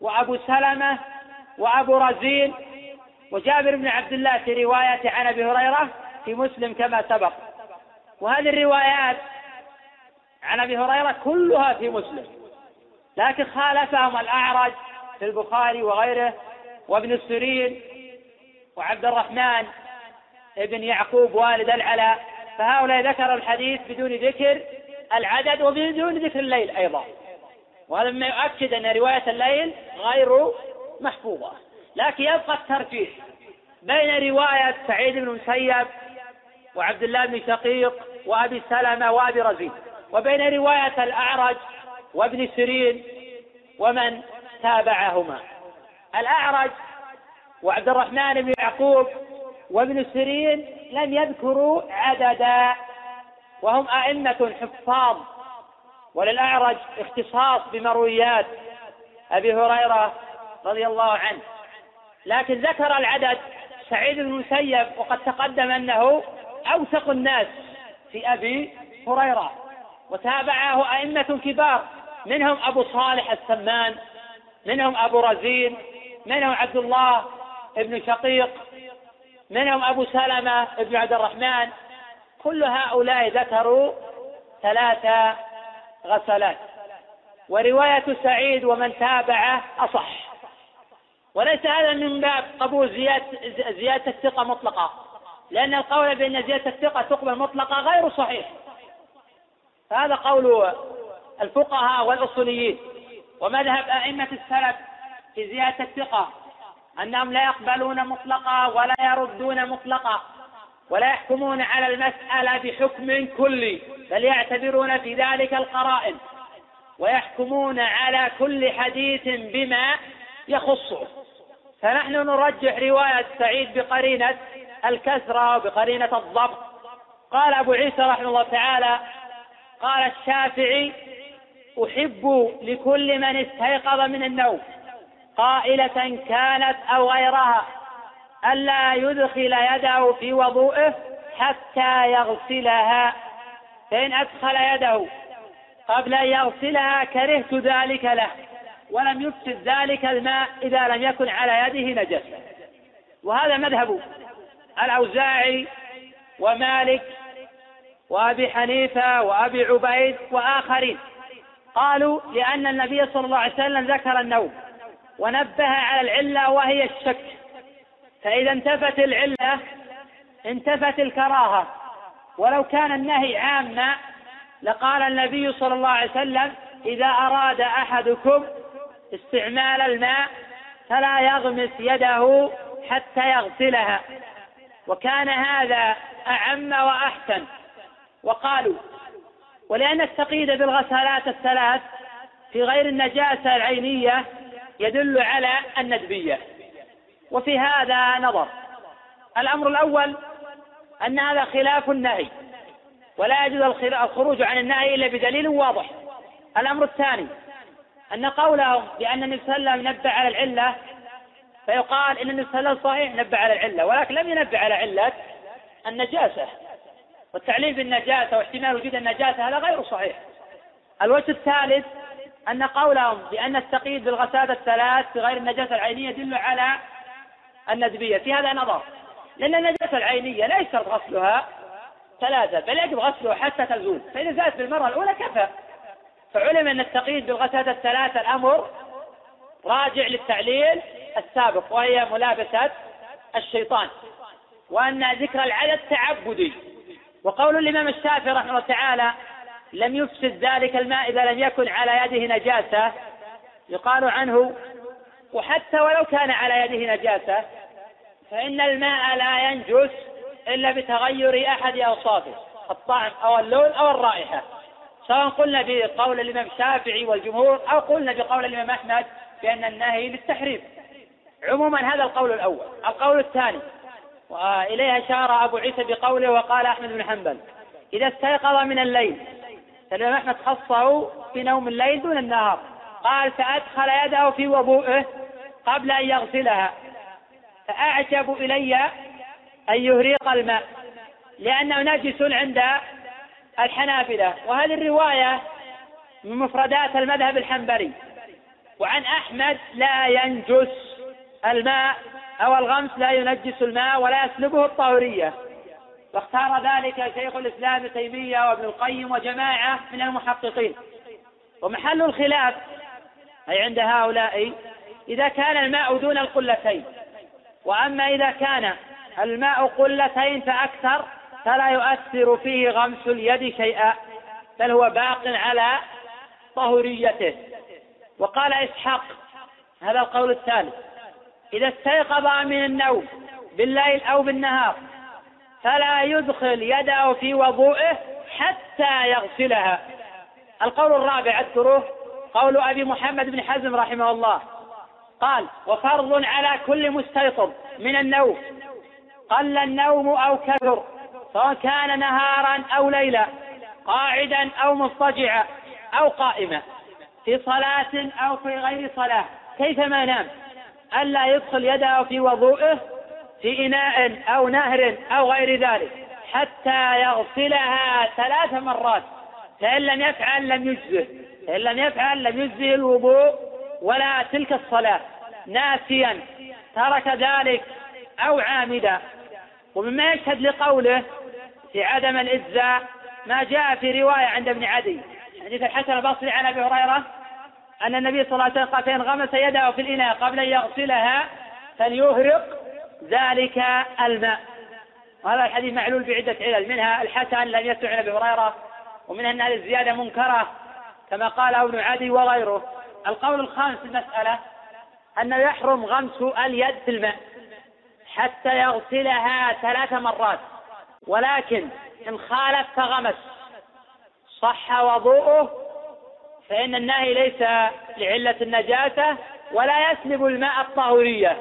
وأبو سلمة وأبو رزين وجابر بن عبد الله في رواية عن أبي هريرة في مسلم كما سبق. وهذه الروايات عن أبي هريرة كلها في مسلم. لكن خالفهم الأعرج في البخاري وغيره وابن السرين وعبد الرحمن ابن يعقوب والد العلاء فهؤلاء ذكروا الحديث بدون ذكر العدد وبدون ذكر الليل أيضا. وهذا مما يؤكد أن رواية الليل غير محفوظة. لكن يبقى الترجيح بين رواية سعيد بن المسيب وعبد الله بن شقيق وأبي سلمة وأبي رزين وبين رواية الأعرج وابن سيرين ومن تابعهما. الأعرج وعبد الرحمن بن يعقوب وابن سيرين لم يذكروا عددا وهم أئمة حفاظ. وللأعرج اختصاص بمرويات أبي هريرة رضي الله عنه. لكن ذكر العدد سعيد بن المسيب وقد تقدم أنه أوثق الناس في أبي هريرة وتابعه أئمة كبار منهم أبو صالح السمان منهم أبو رزين منهم عبد الله بن شقيق منهم أبو سلمة بن عبد الرحمن. كل هؤلاء ذكروا ثلاث غسلات. ورواية سعيد ومن تابعه أصح. وليس هذا من باب قبول زيادة, زيادة الثقة مطلقة. لأن القول بأن زيادة الثقة تقبل مطلقة غير صحيح. فهذا قول الفقهاء والأصوليين. ومذهب أئمة السلف في زيادة الثقة أنهم لا يقبلون مطلقا ولا يردون مطلقا ولا يحكمون على المسألة بحكم كلي بل يعتبرون في ذلك القرائن ويحكمون على كل حديث بما يخصه. فنحن نرجح رواية سعيد بقرينة الكسرة وبقرينة الضبط. قال أبو عيسى رحمه الله تعالى قال الشافعي أحب لكل من استيقظ من النوم قائلة كانت أو غيرها ألا يدخل يده في وضوءه حتى يغسلها. فإن أدخل يده قبل أن يغسلها كرهت ذلك له ولم يفسد ذلك الماء إذا لم يكن على يده نجسة وهذا مذهب الأوزاعي ومالك وأبي حنيفة وأبي عبيد وآخرين. قالوا لأن النبي صلى الله عليه وسلم ذكر النوم ونبه على العلة وهي الشك. فإذا انتفت العلة انتفت الكراهة. ولو كان النهي عاما لقال النبي صلى الله عليه وسلم إذا أراد أحدكم استعمال الماء فلا يغمس يده حتى يغسلها. وكان هذا أعم وأحسن. وقالوا ولأن التقييد بالغسالات الثلاث في غير النجاسة العينية يدل على الندبية. وفي هذا نظر. الأمر الأول أن هذا خلاف النهي. ولا يجوز الخروج عن النهي إلا بدليل واضح. الأمر الثاني أن قولهم بأن النبي صلى الله عليه وسلم نبه على العلة فيقال إن النبي صلى الله عليه وسلم صحيح نبه على العلة ولكن لم ينبه على علة النجاسة. والتعليل بالنجاسة واحتمال وجود النجاسة هذا غير صحيح. الوجه الثالث أن قولهم بأن التقييد بالغسالة الثلاث في غير النجاسة العينية يدل على الندبية. في هذا نظر. لأن النجاسة العينية لا يشترط غسلها ثلاثة بل يجب غسلها حتى تزول. فإذا زالت بالمرة الأولى كفى. فعلم أن التقييد بالغسالة الثلاثة الأمر راجع للتعليل السابق وهي ملابسة الشيطان وأن ذكر العدد تعبدي. وقول الإمام الشافعي رحمه الله تعالى لم يفسد ذلك الماء إذا لم يكن على يده نجاسة يقال عنه وحتى ولو كان على يده نجاسة فإن الماء لا ينجس إلا بتغير أحد أوصافه الطعم أو اللون أو الرائحة سواء قلنا بقول الإمام الشافعي والجمهور أو قلنا بقول الإمام أحمد بأن النهي للتحريم. عموما هذا القول الأول. القول الثاني وإليه أشار أبو عيسى بقوله وقال أحمد بن حنبل إذا استيقظ من الليل الإمام أحمد خصه في نوم الليل دون النهار قال فأدخل يده في وضوءه قبل أن يغسلها فأعجب إلي أن يهريق الماء لأنه نجس عند الحنابلة. وهذه الرواية من مفردات المذهب الحنبلي. وعن أحمد لا ينجس. الماء أو الغمس لا ينجس الماء ولا يسلبه الطهورية. واختار ذلك شيخ الإسلام ابن تيمية وابن القيم وجماعة من المحققين. ومحل الخلاف أي عند هؤلاء إذا كان الماء دون القلتين. وأما إذا كان الماء قلتين فأكثر فلا يؤثر فيه غمس اليد شيئا بل هو باق على طهوريته. وقال إسحاق هذا القول الثالث إذا استيقظ من النوم بالليل أو بالنهار فلا يدخل يده في وضوءه حتى يغسلها. القول الرابع اذكروه قول أبي محمد بن حزم رحمه الله. قال وفرض على كل مستيقظ من النوم قل النوم أو كثر سواء كان نهارا أو ليلا قاعدا أو مضطجعا أو قائما في صلاة أو في غير صلاة كيفما نام؟ ألا يدخل يده في وضوءه في إناء أو نهر أو غير ذلك حتى يغسلها ثلاث مرات. فإن لم يفعل لم يجزه فإن لم يفعل لم يجزه الوضوء ولا تلك الصلاة. ناسيا. ترك ذلك أو عامدا. ومما يشهد لقوله في عدم الإجزاء ما جاء في رواية عند ابن عدي. حديث الحسن البصري عن أبي هريرة أن النبي صلى الله عليه وسلم قال فإن غمس يده في الإناء قبل أن يغسلها فليهرق ذلك الماء. وهذا الحديث معلول بعدة علل منها الحسن لم يسمع عن أبي هريرة ومنها أن هذه الزيادة منكرة كما قال ابن عدي وغيره. القول الخامس في المسألة أنه يحرم غمس اليد في الماء حتى يغسلها ثلاث مرات ولكن إن خالف فغمس صح وضوءه فإن النهي ليس لعلة النجاسة ولا يسلب الماء الطهورية.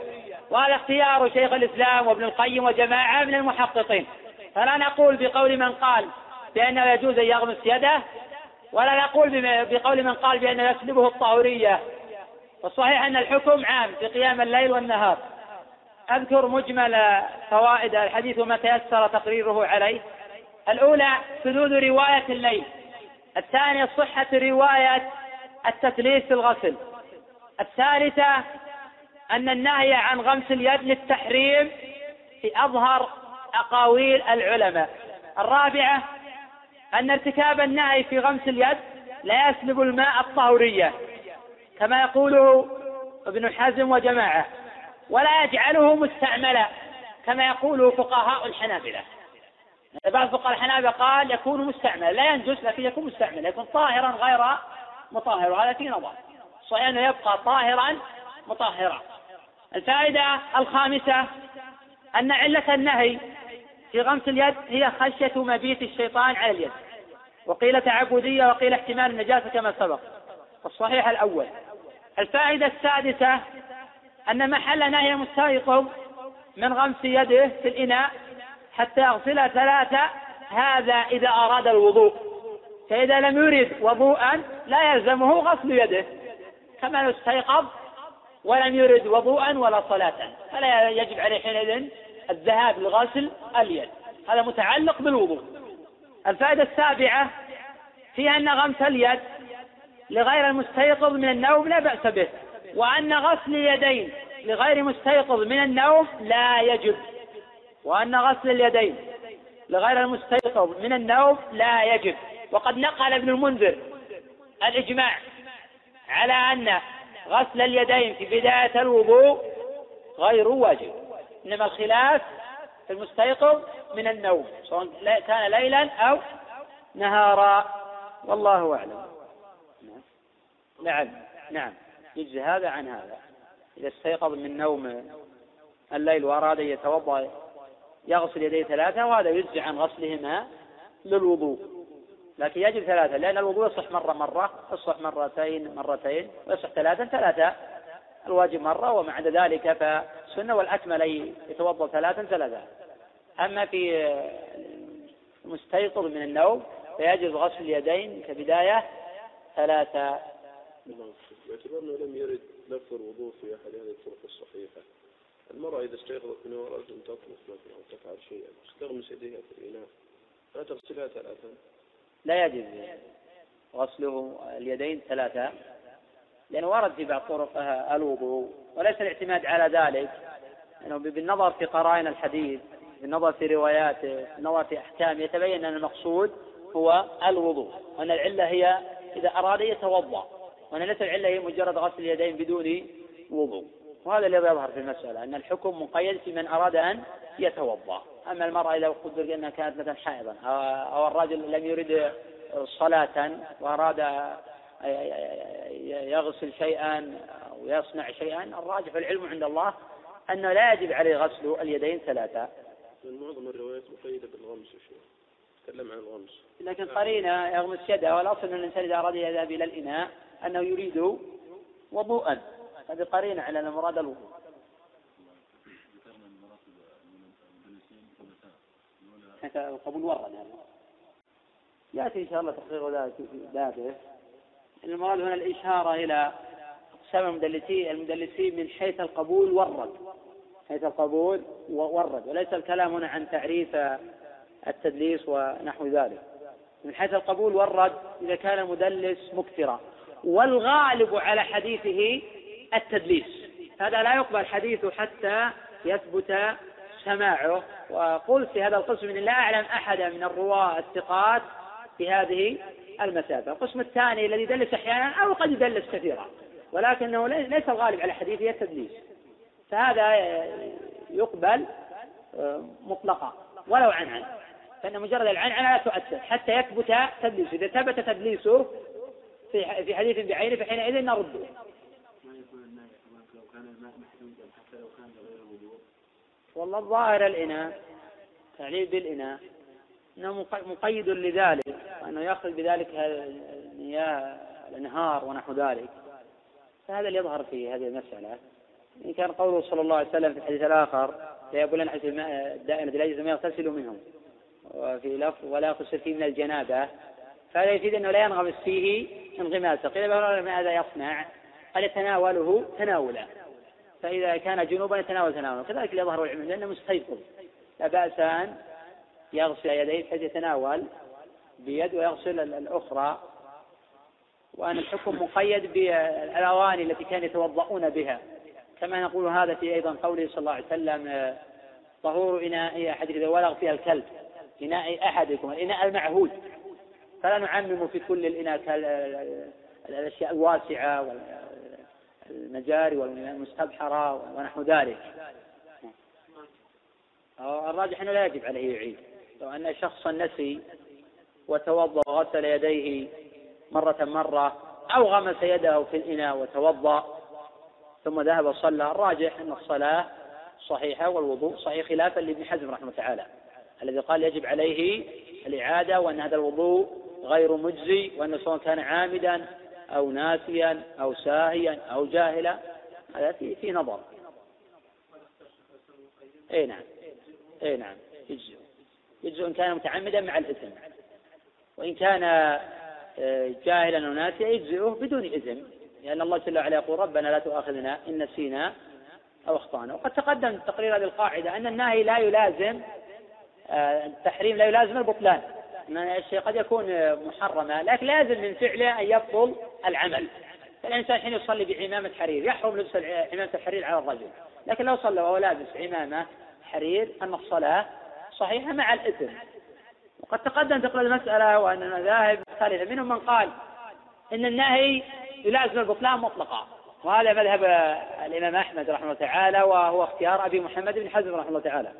وهذا اختيار شيخ الإسلام وابن القيم وجماعة من المحققين. فلا نقول بقول من قال بأنه يجوز أن يغمس يده ولا نقول بقول من قال بأنه يسلبه الطهورية. والصحيح أن الحكم عام في قيام الليل والنهار. أذكر مجمل فوائد الحديث وما تيسر تقريره عليه. الأولى شذوذ رواية الليل. الثانية صحة رواية التثليث في الغسل. الثالثة أن النهي عن غمس اليد للتحريم في أظهر أقاويل العلماء. الرابعة أن ارتكاب النهي في غمس اليد لا يسلب الماء الطهورية كما يقوله ابن حزم وجماعة ولا يجعله مستعملا كما يقوله فقهاء الحنابلة. بعض فقهاء الحنابلة قال يكون مستعملا لا ينجس لكن يكون مستعملا يكون طاهرا غير مطهر وهذا في نظر. صحيح أنه يبقى طاهرا مطهرا. الفائدة الخامسة أن علة النهي في غمس اليد هي خشية مبيت الشيطان على اليد. وقيل تعبدية وقيل احتمال النجاسة كما سبق. الصحيح الأول. الفائدة السادسة أن محل نهي المستيقظ من غمس يده في الإناء حتى يغسلها ثلاثة هذا إذا أراد الوضوء. فإذا لم يرد وضوءا لا يلزمه غسل يده. كما لو استيقظ ولم يرد وضوءا ولا صلاة. فلا يجب عليه حينئذ الذهاب لغسل اليد. هذا متعلق بالوضوء. الفائدة السابعة فيها أن غمس اليد لغير المستيقظ من النوم لا بأس به وأن غسل اليدين لغير مستيقظ من النوم لا يجب. وأن غسل اليدين لغير المستيقظ من النوم لا يجب. وقد نقل ابن المنذر الإجماع على أن غسل اليدين في بداية الوضوء غير واجب إنما الخلاف في المستيقظ من النوم سواء كان ليلا أو نهارا. والله أعلم. نعم نعم. يجزي هذا عن هذا. إذا استيقظ من نوم الليل وأراد أن يتوضأ يغسل يديه ثلاثة وهذا يجزي عن غسلهما للوضوء. لكن يجب ثلاثة لأن الوضوء يصح مرة مرة يصح مرتين مرتين ويصح ثلاثة ثلاثة. الواجب مرة وما عدا ذلك فالسنة والأكمل يتوضأ ثلاثا ثلاثة. أما في مستيقظ من النوم فيجب غسل اليدين كبداية ثلاثة. باعتبار أنه لم يرد لفظ الوضوء في أحد هذه الطرق الصحيحة. المرأة إذا استيقظت من ورأت أن تطبخ مثلا أو تفعل شيئا. تغمس يديها في الإناء. لا تغسلها ثلاثا. لا يجب غسله اليدين ثلاثة. لأنه ورد في بعض طرق الوضوء وليس الاعتماد على ذلك. أنه بالنظر في قرائن الحديث بالنظر في رواياته بالنظر في أحكام يتبين أن المقصود هو الوضوء. وأن العلة هي إذا أراد يتوضأ. وأن ليس العلة هي مجرد غسل اليدين بدون وضوء. وهذا الذي يظهر في المسألة أن الحكم مقيد في من أراد أأن يتوضأ. أما المرأة إذا قدر أنها كانت مثلا حائضا أو الرجل لم يرد صلاة وأراد يغسل شيئا أو يصنع شيئا الراجح العلم عند الله أنه لا يجب عليه غسل اليدين ثلاثة. معظم الروايات مقيدة بالغمس شيء تكلم عن الغمس. لكن قرينة يغمس يده والأصل أن الإنسان إذا أراد يذهب إلى الإناء أنه يريد وضوءا. هذه قرينة على أن المراد الوضوء القبول ورد هذا. يأتي إن شاء الله تحقيق ذلك في بابه. المراد هنا الإشارة إلى أقسام المدلسين المدلسين من حيث القبول والرد حيث القبول والرد وليس الكلام هنا عن تعريف التدليس ونحو ذلك. من حيث القبول والرد إذا كان المدلس مكثرا. والغالب على حديثه التدليس. هذا لا يقبل حديثه حتى يثبت سماعه. وقلت في هذا القسم إني لا أعلم احدا من الرواة الثقات في هذه المسافة، القسم الثاني الذي يدلس أحيانا أو قد يدلس كثيرا ولكنه ليس الغالب على حديثه التدليس. فهذا يقبل آه، مطلقا. ولو عن عن فإن مجرد العنعنه لا تؤثر حتى يثبت تدليسه إذا ثبت تدليسه في في حديث بعينه فحينئذ نرده. والله الظاهر الإناء تعليل بالإناء أنه مقيد لذلك وأنه يأخذ بذلك المياه الأنهار ونحو ذلك. فهذا اللي يظهر في هذه المسألة. إن كان قوله صلى الله عليه وسلم في الحديث الآخر لا يقول الدائنة لا يجوز ما يغتسل منهم. وفي لفظ ولا يغتسل فيه من الجنابة. فهذا يفيد أنه لا ينغمس فيه انغماسا قيل ماذا يصنع؟ قال يتناوله تناولا. فإذا كان جنوبا يتناول تناولا. كذلك يظهر العلم لأنه مستيقظ. لا بأس أن يغسل يديه بحيث يتناول بيد ويغسل الأخرى. وأن الحكم مقيد بالأواني التي كانوا يتوضؤون بها. كما نقول هذا في أيضا قوله صلى الله عليه وسلم طهور إناء أحدكم إذا ولغ فيها الكلب إناء أحدكم الإناء المعهود. فلا نعمم في كل الإناء الأشياء الواسعة والمجاري والمستبحرة ونحو ذلك. الراجح أنه لا يجب عليه يعيد. لو أن شخصا نسي وتوضأ وغسل يديه مرة مرة أو غمس يده في الإناء وتوضأ ثم ذهب وصلى الراجح أن الصلاة صحيحة والوضوء صحيح خلافا لابن حزم رحمه تعالى. الذي قال يجب عليه الإعادة وأن هذا الوضوء غير مجزي وأنه سواء كان عامدا أو ناسيا أو ساهيا أو جاهلا. هذا في في نظر. إي نعم. إي نعم. يجزئ. يجزئ إن كان متعمدا مع الإثم. وإن كان آه، جاهلا أو ناسيا يجزئه بدون إثم. لأن الله جل وعلا يقول ربنا لا تؤاخذنا إن نسينا أو أخطأنا. وقد تقدم تقرير هذه القاعدة أن النهي لا يلازم آه، التحريم لا يلازم البطلان. إن الشيء قد يكون محرما لكن لازم من فعله أن يبطل العمل. فالإنسان حين يصلي بعمامة حرير يحرم لبس عمامة الحرير على الرجل. لكن لو صلى وهو لابس عمامة حرير أن الصلاة صحيحة مع الإثم. وقد تقدم تقرا المسألة وأن المذاهب مختلفه منهم من قال إن النهي يلازم البطلان مطلقا. وهذا مذهب الإمام أحمد رحمه الله تعالى وهو اختيار أبي محمد بن حزم رحمه الله تعالى.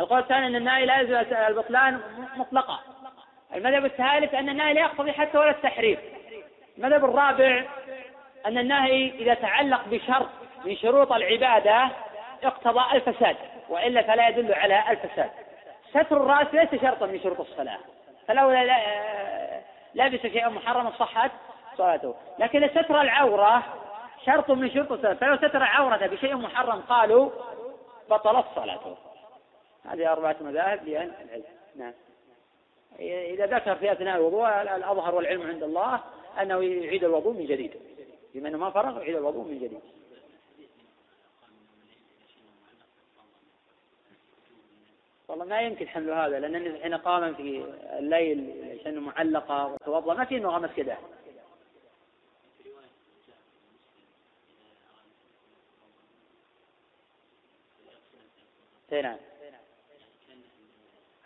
القول الثاني أن النهي لا يلزم البطلان مطلقا المذهب الثالث أن النهي لا يقتضي حتى ولا التحريم. المذهب الرابع أن النهي إذا تعلق بشرط من شروط العبادة اقتضى الفساد وإلا فلا يدل على الفساد. ستر الرأس ليس شرطا من شروط الصلاة. فلو لبس شيئا محرما صحت صلاته. لكن ستر العورة شرط من شروط الصلاة فلو ستر عورته بشيء محرم قالوا بطلت صلاته. هذه أربعة مذاهب لأن العلم. نعم. إذا ذكر في أثناء الوضوء الأظهر والعلم عند الله أنه يعيد الوضوء من جديد. بما أنه ما فرغ يعيد الوضوء من جديد. والله ما يمكن حمل هذا لأن حين قام في الليل عشان معلقة وتوضأ ما في أنه غمس كده. نعم.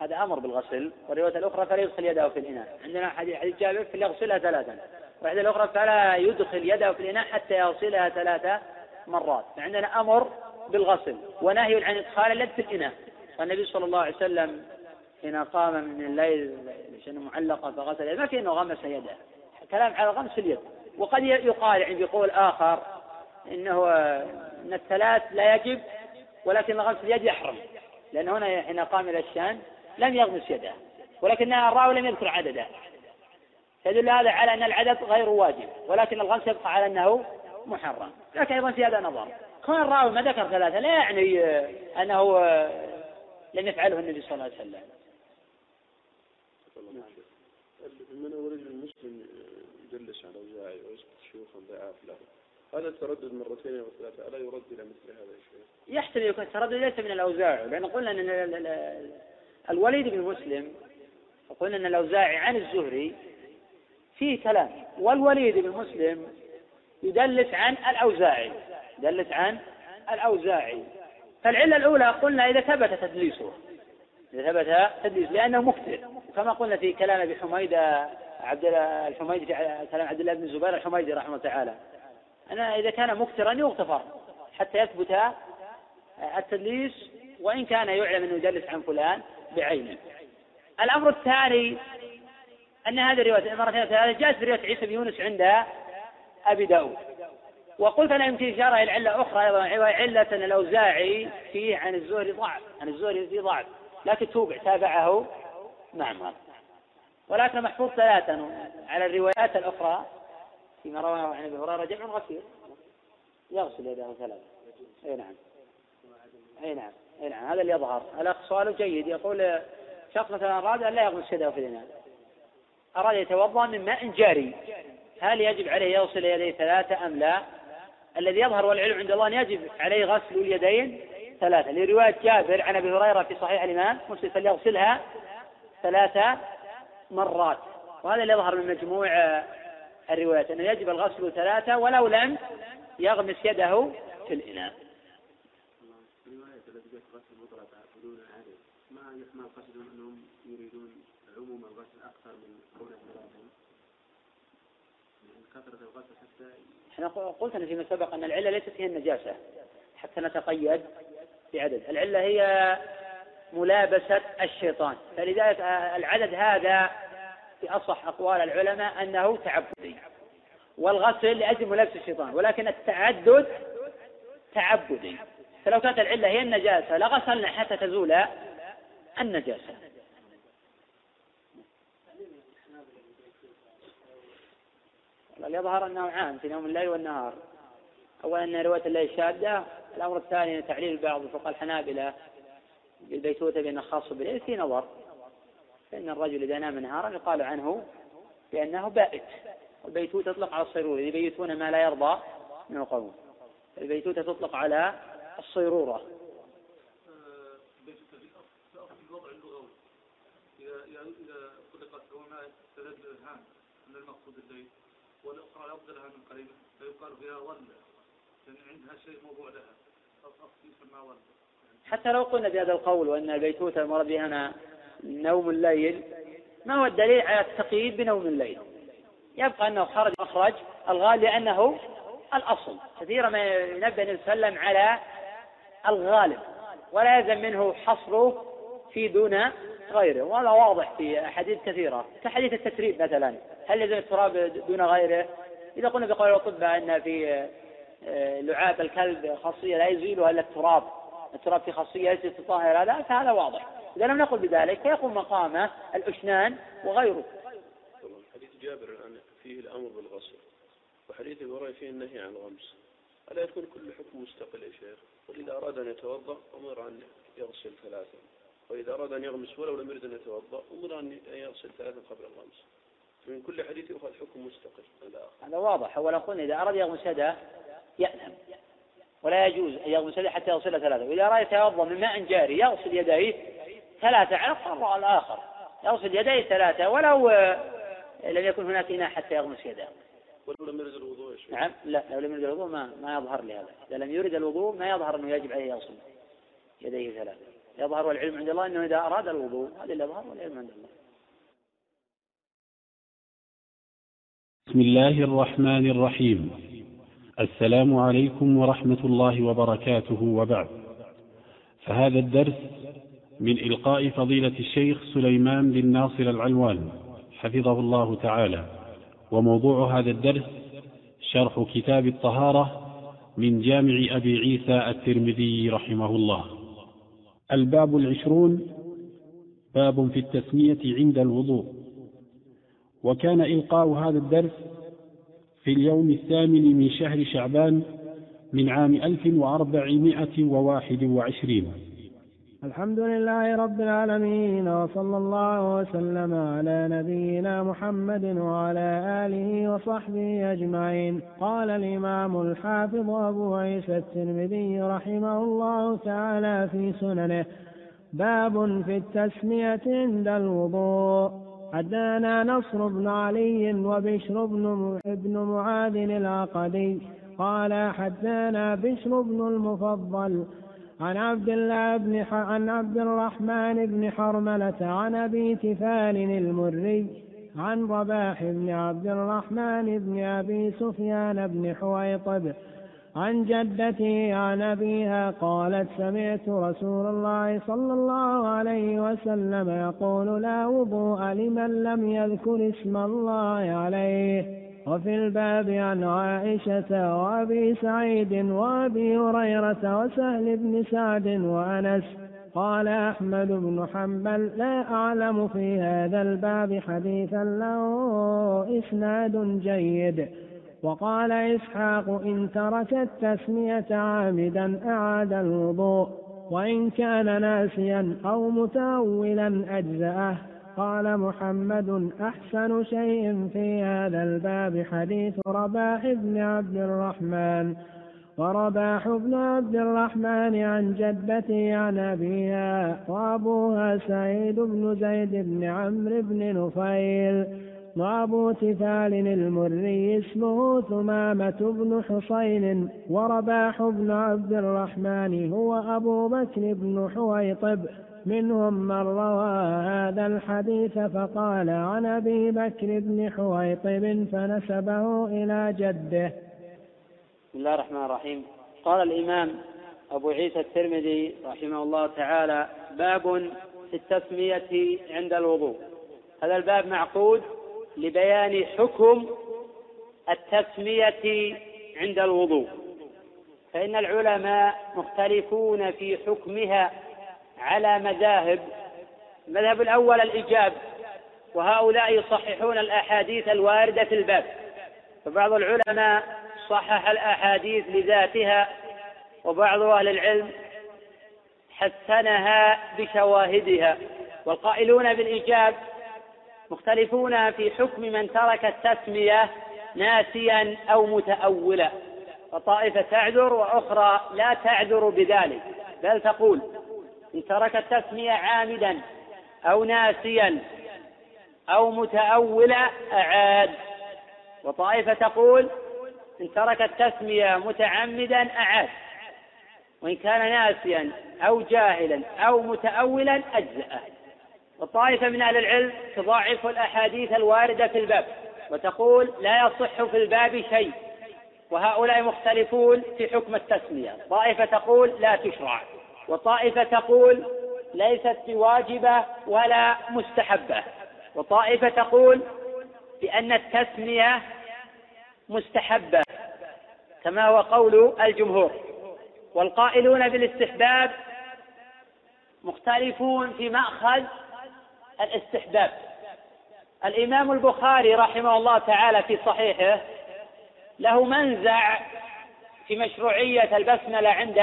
هذا أمر بالغسل والرواية الأخرى فلا يدخل يده في الإناء. عندنا حديث حديث جابر فليغسلها ثلاثا. والحديث الأخرى فلا يدخل يده في الإناء حتى يغسلها ثلاث مرات. فعندنا أمر بالغسل ونهي عن إدخال اليد في الإناء. والنبي صلى الله عليه وسلم حين قام من الليل عشان معلقة فغسل ما في أنه غمس يده. كلام على غمس اليد. وقد يقال عند قول آخر إنه أن الثلاث لا يجب ولكن غمس اليد يحرم. لأن هنا حين قام إلى الشان لم يغمس يده ولكن الراوي لم يذكر عدده. يدل هذا على أن العدد غير واجب ولكن الغمس يبقى على أنه محرم. لكن أيضا في هذا نظر. كون الراوي ما ذكر ثلاثة لا يعني أنه لم يفعله النبي صلى الله عليه وسلم. من هو رجل مسلم يدلس على اوزاعي ويسقط شيوخا ضعاف له. هذا التردد مرتين أو ثلاثة؟ ألا يرد إلى مثل هذا الشيء؟ يحتمل يكون التردد ليس من الأوزاع لأن قلنا إن الوليد بن مسلم وقلنا أن الأوزاعي عن الزهري فيه كلام والوليد بن مسلم يدلس عن الأوزاعي يدلس عن الأوزاعي. فالعلة الأولى قلنا إذا ثبت تدليسه إذا ثبت تدليس لأنه مكثر كما قلنا في كلام أبي حميد عبد الحميدي كلام عبد الله بن الزبير الحميدي رحمه الله تعالى. أنا إذا كان مكثرا يغتفر حتى يثبت التدليس وإن كان يعلم أنه يدلس عن فلان بعينه. الأمر الثاني أن هذه الرواية مرة ثانية جاءت في رواية عيسى بن يونس عند أبي داود. وقلت أنا يمكن إشارة إلى علة أخرى أيضا علة أن الأوزاعي فيه عن الزهري ضعف عن الزهري فيه ضعف. لكن توبع تابعه معمر. ولكن محفوظ ثلاثا على الروايات الأخرى فيما رواه عن أبي هريرة جمع غفير يغسل يده ثلاثة أي نعم. أي نعم. نعم هذا اللي يظهر. الأخ سؤاله جيد يقول شخص مثلا أراد أن لا يغمس يده في الاناء أراد يتوضأ من ماء جاري. هل يجب عليه يغسل يديه ثلاثة أم لا؟ الذي يظهر والعلم عند الله أن يجب عليه غسل اليدين ثلاثة. لرواية جابر عن أبي هريرة في صحيح الإمام مسلم فليغسلها ثلاث مرات. وهذا اللي يظهر من مجموع الروايات أنه يجب الغسل ثلاثة ولو لم يغمس يده في الإناء الروايات التي جاءت غسل مطلقة بدون عدد ما أنهم يريدون عموم الغسل أكثر من قول ثلاثة كثرة الغسل حتى إحنا قلت أنا فيما سبق أن العلة ليست هي النجاسة حتى نتقيد بعدد. العلة هي ملابسة الشيطان. فلذلك العدد هذا في أصح أقوال العلماء أنه تعبدي. والغسل لأجل ملابسة الشيطان ولكن التعدد تعبدي. فلو كانت العلة هي النجاسة لغسلنا حتى تزول النجاسة. يظهر أنه عام في نوم الليل والنهار. أولا أن رواية الليل شاذة الأمر الثاني تعليل بعض فقهاء الحنابلة بالبيتوتة بأنه خاص بالليل في نظر. فإن الرجل إذا نام نهارا يقال عنه بأنه بائت. والبيتوتة تطلق على الصيرورة يبيتون ما لا يرضى من القوم البيتوتة تطلق على الصيرورة الوضع اللغوي إذا إذا طلقت تلد الإذهان من المقصود الليل والأخرى يفضل لها من قريب فيقال فيها ظل. يعني عندها شيء موضوع لها. أصل يسمى ظل. حتى لو قلنا بهذا القول وأن البيتوتة المراد بها هنا نوم الليل ما هو الدليل على التقييد بنوم الليل؟ يبقى أنه خرج مخرج الغالب لأنه الأصل. كثيرا ما ينبه النبي صلى الله عليه وسلم على الغالب. ولا يلزم منه حصره في دون غيره وهذا واضح في أحاديث كثيرة. كحديث التتريب مثلا هل يلزم التراب دون غيره؟ إذا قلنا بقول الأطباء أن في آه، لعاب الكلب خاصية لا يزيلها إلا التراب التراب في خاصية ليست تطهر هذا فهذا واضح. إذا لم نقل بذلك فيقوم مقامه الأشنان وغيره. حديث جابر الآن فيه الأمر بالغسل وحديث الوراء فيه النهي عن الغمس. ألا يكون كل حكم مستقل يا شيخ؟ وإذا أراد أن يتوضأ أمر أن يغسل ثلاثا. وإذا أراد أن يغمس ولو لم يرد أن يتوضأ أمر أن يغسل ثلاثا قبل الغمس. من كل حديث يؤخذ حكم مستقل. هذا واضح. أولا قلنا إذا أراد يغمس يده يأثم ولا يجوز أن يغمس يده حتى يغسل ثلاثة. وإذا أراد يتوضأ من ماء جاري يغسل يديه ثلاثة. على القرار الآخر. يغسل يديه ثلاثة. ولو لم يكن هناك إناء حتى يغمس يده. ولو لم يرد الوضوء نعم. لا لو لم يرد الوضوء ما ما يظهر لهذا. إذا لم يرد الوضوء ما يظهر أنه يجب عليه يغسل يديه ثلاثة. يظهر والعلم عند الله أنه إذا أراد الوضوء هذا اللي يظهر والعلم عند الله. بسم الله الرحمن الرحيم. السلام عليكم ورحمة الله وبركاته وبعد. فهذا الدرس من إلقاء فضيلة الشيخ سليمان بن ناصر العلوان حفظه الله تعالى. وموضوع هذا الدرس شرح كتاب الطهارة من جامع أبي عيسى الترمذي رحمه الله. الباب العشرون باب في التسمية عند الوضوء. وكان إلقاء هذا الدرس في اليوم الثامن من شهر شعبان من عام 1421 الحمد لله رب العالمين وصلى الله وسلم على نبينا محمد وعلى آله وصحبه أجمعين. قال الإمام الحافظ أبو عيسى الترمذي رحمه الله تعالى في سننه باب في التسمية عند الوضوء. حدانا نصر بن علي وبشر بن معاذ العقدي. قال حدانا بشر بن المفضل. عن عبد الله بن عن عبد الرحمن بن حرملة عن أبي تفال المري عن رباح بن عبد الرحمن بن أبي سفيان بن حويطب عن جدته عن أبيها قالت سمعت رسول الله صلى الله عليه وسلم يقول لا وضوء لمن لم يذكر اسم الله عليه. وفي الباب عن عائشة وأبي سعيد وأبي هريرة وسهل بن سعد وأنس قال أحمد بن حنبل لا أعلم في هذا الباب حديثا له إسناد جيد. وقال إسحاق إن ترك التسمية عامدا أعاد الوضوء وإن كان ناسيا أو متأولا أجزأه. قال محمد أحسن شيء في هذا الباب حديث رباح بن عبد الرحمن. ورباح بن عبد الرحمن عن جدته عن أبيها وأبوها سعيد بن زيد بن عمرو بن نفيل وأبو تفال المري اسمه ثمامة بن حصين. ورباح بن عبد الرحمن هو أبو بكر بن حويطب منهم من روى هذا الحديث فقال عن أبي بكر بن حويطب فنسبه إلى جده. بسم الله الرحمن الرحيم. قال الإمام أبو عيسى الترمذي رحمه الله تعالى باب في التسمية عند الوضوء. هذا الباب معقود لبيان حكم التسمية عند الوضوء. فإن العلماء مختلفون في حكمها على مذاهب المذهب الأول الإيجاب وهؤلاء يصححون الأحاديث الواردة في الباب. فبعض العلماء صحح الأحاديث لذاتها وبعض أهل العلم حسنها بشواهدها. والقائلون بالإيجاب مختلفون في حكم من ترك التسمية ناسيا أو متأولا. فطائفة تعذر وأخرى لا تعذر بذلك. بل تقول إن ترك التسمية عامدا أو ناسيا أو متأولا أعاد. وطائفة تقول إن ترك التسمية متعمدا أعاد. وإن كان ناسيا أو جاهلا أو متأولا أجزأه. وطائفة من أهل العلم تضاعف الأحاديث الواردة في الباب وتقول لا يصح في الباب شيء. وهؤلاء مختلفون في حكم التسمية. طائفة تقول لا تشرع. وطائفة تقول ليست بواجبة ولا مستحبة. وطائفة تقول بأن التسمية مستحبة كما هو قول الجمهور. والقائلون بالاستحباب مختلفون في مأخذ الاستحباب. الإمام البخاري رحمه الله تعالى في صحيحه له منزع في مشروعية البسملة عند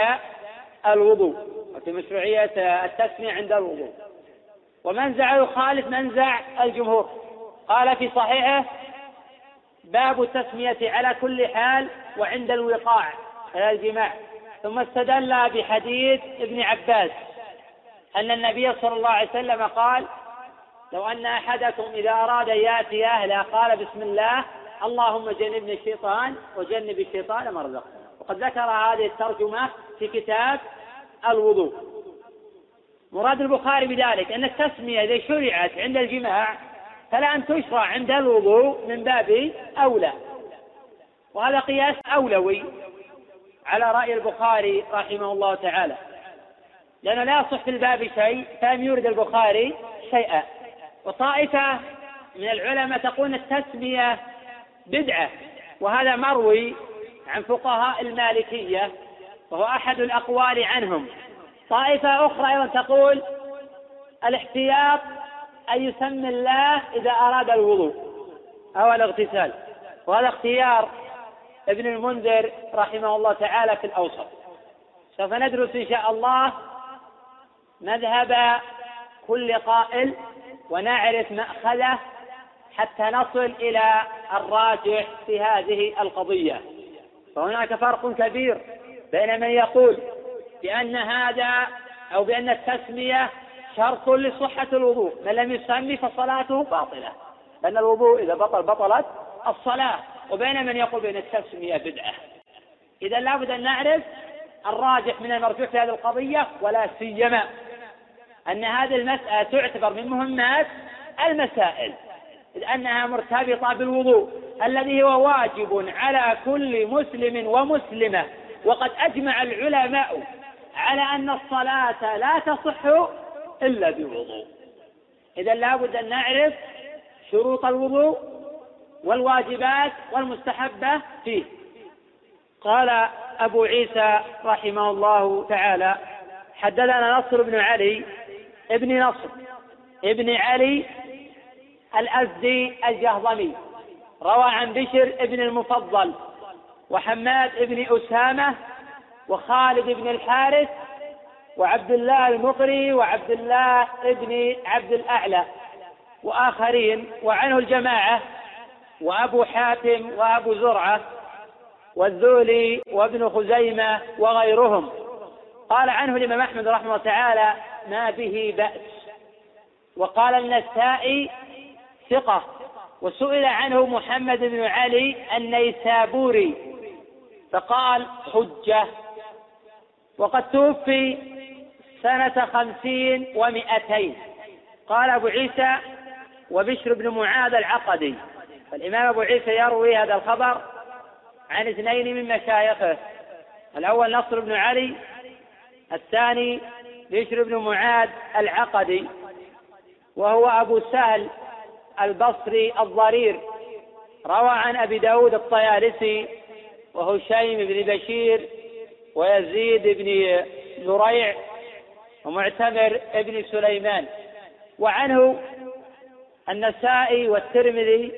الوضوء وفي مشروعية التسمية عند الوضوء. ومنزع يخالف منزع الجمهور. قال في صحيحه باب التسمية على كل حال وعند الوقاع على الجماع. ثم استدل بحديث ابن عباس أن النبي صلى الله عليه وسلم قال لو أن أحدكم إذا أراد أن يأتي أهله قال بسم الله اللهم جنبني الشيطان وجنب الشيطان ما رزقنا وقد ذكر هذه الترجمة في كتاب الوضوء. مراد البخاري بذلك أن التسمية إذا شرعت عند الجماع فلا أن تشرع عند الوضوء من باب أولى. وهذا قياس أولوي على رأي البخاري رحمه الله تعالى. لأنه لا يصح في الباب شيء فلم يورد البخاري شيئا. وطائفة من العلماء تقول التسمية بدعة وهذا مروي عن فقهاء المالكية وهو أحد الأقوال عنهم. طائفة أخرى أيضا تقول الاحتياط أن يسمي الله إذا أراد الوضوء أو الاغتسال. وهذا اختيار ابن المنذر رحمه الله تعالى في الأوسط. سوف ندرس إن شاء الله مذهب كل قائل ونعرف مأخذه حتى نصل إلى الراجح في هذه القضية. فهناك فرق كبير بين من يقول بأن هذا أو بأن التسمية شرط لصحة الوضوء من لم يسمي فصلاته باطلة. لأن الوضوء إذا بطل بطلت الصلاة. وبين من يقول بأن التسمية بدعة. إذا لابد أن نعرف الراجح من المرجوح في هذه القضية ولا سيما أن هذه المسألة تعتبر من مهمات المسائل. إذ أنها مرتبطة بالوضوء الذي هو واجب على كل مسلم ومسلمة. وقد أجمع العلماء على أن الصلاة لا تصح إلا بوضوء. إذا لابد أن نعرف شروط الوضوء والواجبات والمستحبة فيه. قال أبو عيسى رحمه الله تعالى حدثنا نصر بن علي ابن نصر ابن علي الأزدي الجهضمي روى عن بشر ابن المفضل وحماد ابن أسامة وخالد بن الحارث وعبد الله المقري وعبد الله ابن عبد الأعلى وآخرين وعنه الجماعة وأبو حاتم وأبو زرعة والذولي وابن خزيمة وغيرهم. قال عنه الإمام أحمد رحمه الله تعالى ما به بأس. وقال النسائي ثقة. وسئل عنه محمد بن علي النيسابوري. فقال حجة. وقد توفي سنة خمسين ومئتين. قال أبو عيسى وبشر بن معاذ العقدي. الإمام أبو عيسى يروي هذا الخبر عن اثنين من مشايخه. الأول نصر بن علي الثاني بشر بن معاذ العقدي. وهو أبو سهل البصري الضرير. روى عن أبي داود الطيالسي وهشيم بن بشير ويزيد بن زريع ومعتمر بن سليمان. وعنه النسائي والترمذي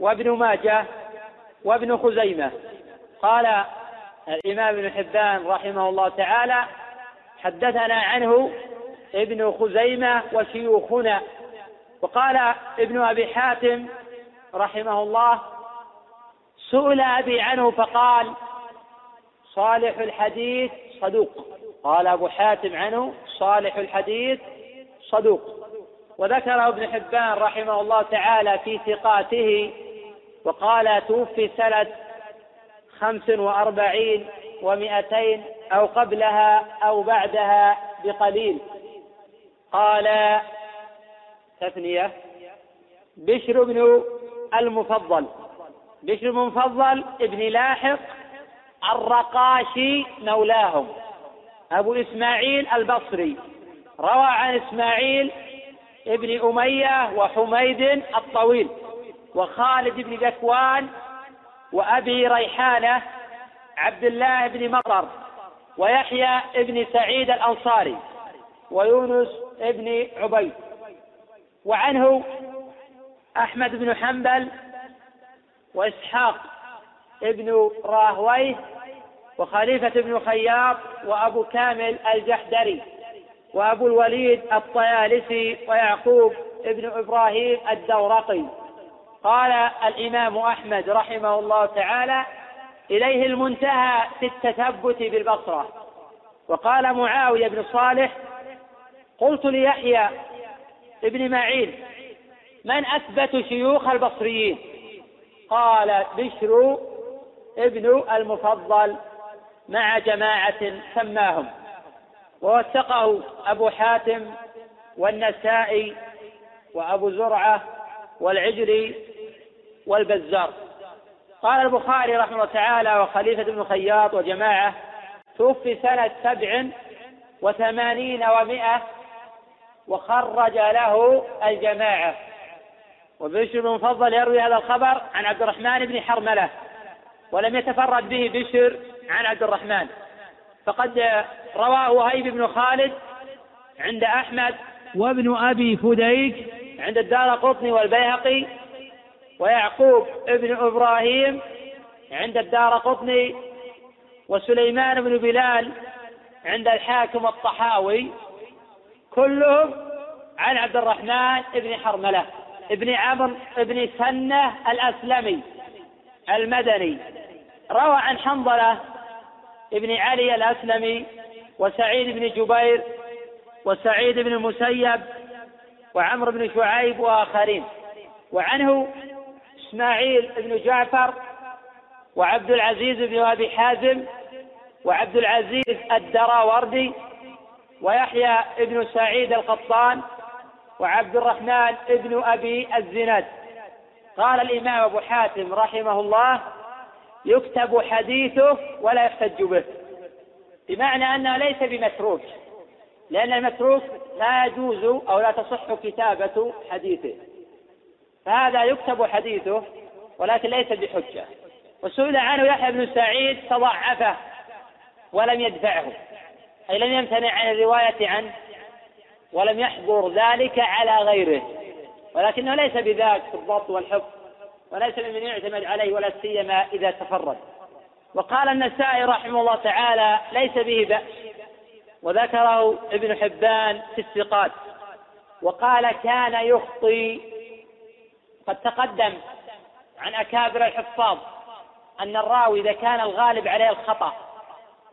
وابن ماجه وابن خزيمة. قال الإمام ابن حبان رحمه الله تعالى حدثنا عنه ابن خزيمة وشيوخنا. وقال ابن أبي حاتم رحمه الله سئل أبي عنه فقال صالح الحديث صدوق. قال أبو حاتم عنه صالح الحديث صدوق. وذكره ابن حبان رحمه الله تعالى في ثقاته وقال توفي سنة خمس وأربعين ومئتين أو قبلها أو بعدها بقليل. قال تثنية. بشر بن المفضل. بشر بن المفضل ابن لاحق الرقاشي مولاهم. أبو إسماعيل البصري. روى عن إسماعيل ابن أمية وحميد الطويل وخالد بن ذكوان وأبي ريحانة عبد الله بن مطر ويحيى بن سعيد الأنصاري ويونس بن عبيد. وعنه أحمد بن حنبل وإسحاق بن راهويه وخليفة بن خياط وأبو كامل الجحدري وأبو الوليد الطيالسي ويعقوب بن إبراهيم الدورقي. قال الإمام أحمد رحمه الله تعالى إليه المنتهى في التثبت بالبصرة. وقال معاوية بن صالح قلت ليحيى ابن معين من أثبت شيوخ البصريين؟ قال بشر ابن المفضل مع جماعة سماهم. ووثقه أبو حاتم والنسائي وأبو زرعة والعجري والبزار. قال البخاري رحمه الله تعالى وخليفة بن خياط وجماعة توفي سنة سبع وثمانين ومائة وخرج له الجماعة. وبشر بن مفضل يروي هذا الخبر عن عبد الرحمن بن حرملة ولم يتفرد به بشر عن عبد الرحمن. فقد رواه وهيب بن خالد عند أحمد وابن أبي فديك عند الدار قطني والبيهقي ويعقوب ابن إبراهيم عند الدار قطني وسليمان بن بلال عند الحاكم الطحاوي كلهم عن عبد الرحمن بن حرملة. ابن عمرو بن سنة الأسلمي المدني. روى عن حنظلة ابن علي الأسلمي وسعيد بن جبير وسعيد بن المسيب وعمرو بن شعيب وآخرين. وعنه إسماعيل بن جعفر وعبد العزيز بن أبي حازم وعبد العزيز الدراوردي ويحيى بن سعيد القطان وعبد الرحمن بن أبي الزناد. قال الإمام أبو حاتم رحمه الله يكتب حديثه ولا يحتج به. بمعنى أنه ليس بمتروك لأن المتروك لا يجوز أو لا تصح كتابة حديثه. فهذا يكتب حديثه ولكن ليس بحجة. وسئل عنه يحيى بن سعيد تضعفه ولم يدفعه أي لم يمتنع عن الرواية عنه. ولم يحضر ذلك على غيره. ولكنه ليس بذاك في الضبط والحفظ وليس ممن يعتمد عليه ولا سيما إذا تفرد. وقال النسائي رحمه الله تعالى ليس به بأس. وذكره ابن حبان في الثقات. وقال كان يخطي قد تقدم عن أكابر الحفاظ أن الراوي إذا كان الغالب عليه الخطأ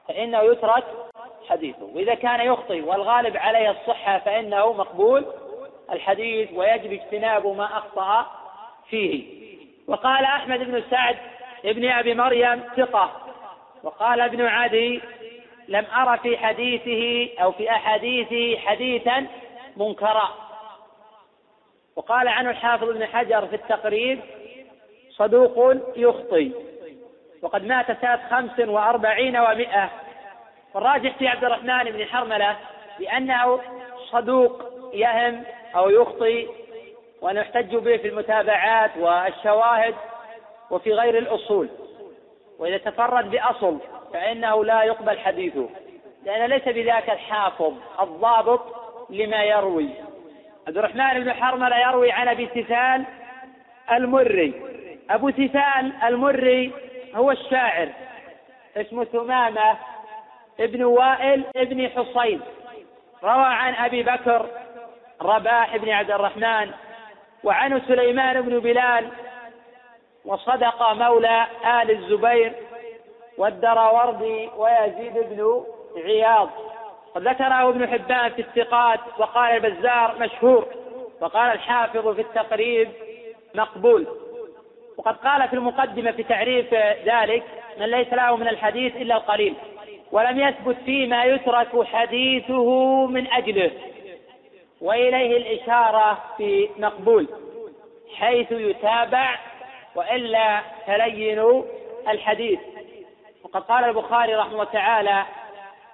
فإنه يترك حديثه. وإذا كان يخطي والغالب عليه الصحة فإنه مقبول الحديث ويجب اجتناب ما أخطأ فيه. وقال أحمد بن سعد ابن أبي مريم ثقة. وقال ابن عدي لم أرى في حديثه أو في أحاديثه حديثا منكرا. وقال عنه الحافظ ابن حجر في التقريب صدوق يخطي وقد مات سنة خمس وأربعين ومائة والراجح في عبد الرحمن بن حرملة بأنه صدوق يهم أو يخطي وأن يحتج به في المتابعات والشواهد وفي غير الأصول. وإذا تفرد بأصل فإنه لا يقبل حديثه لأن ليس بذاك الحافظ الضابط لما يروي. عبد الرحمن بن حرملة يروي عن أبي سفان المري. أبو سفان المري هو الشاعر اسمه ثمامة ابن وائل ابن حصين. روى عن أبي بكر رباح بن عبد الرحمن وعنه سليمان بن بلال وصدق مولى آل الزبير والدراوردي ويزيد بن عياض. قد ذكره ابن حبان في الثقات وقال البزار مشهور وقال الحافظ في التقريب مقبول. وقد قال في المقدمة في تعريف ذلك من ليس له من الحديث إلا القليل ولم يثبت فيما يترك حديثه من أجله. وإليه الإشارة في مقبول حيث يتابع وإلا تلين الحديث. وقد قال البخاري رحمه الله تعالى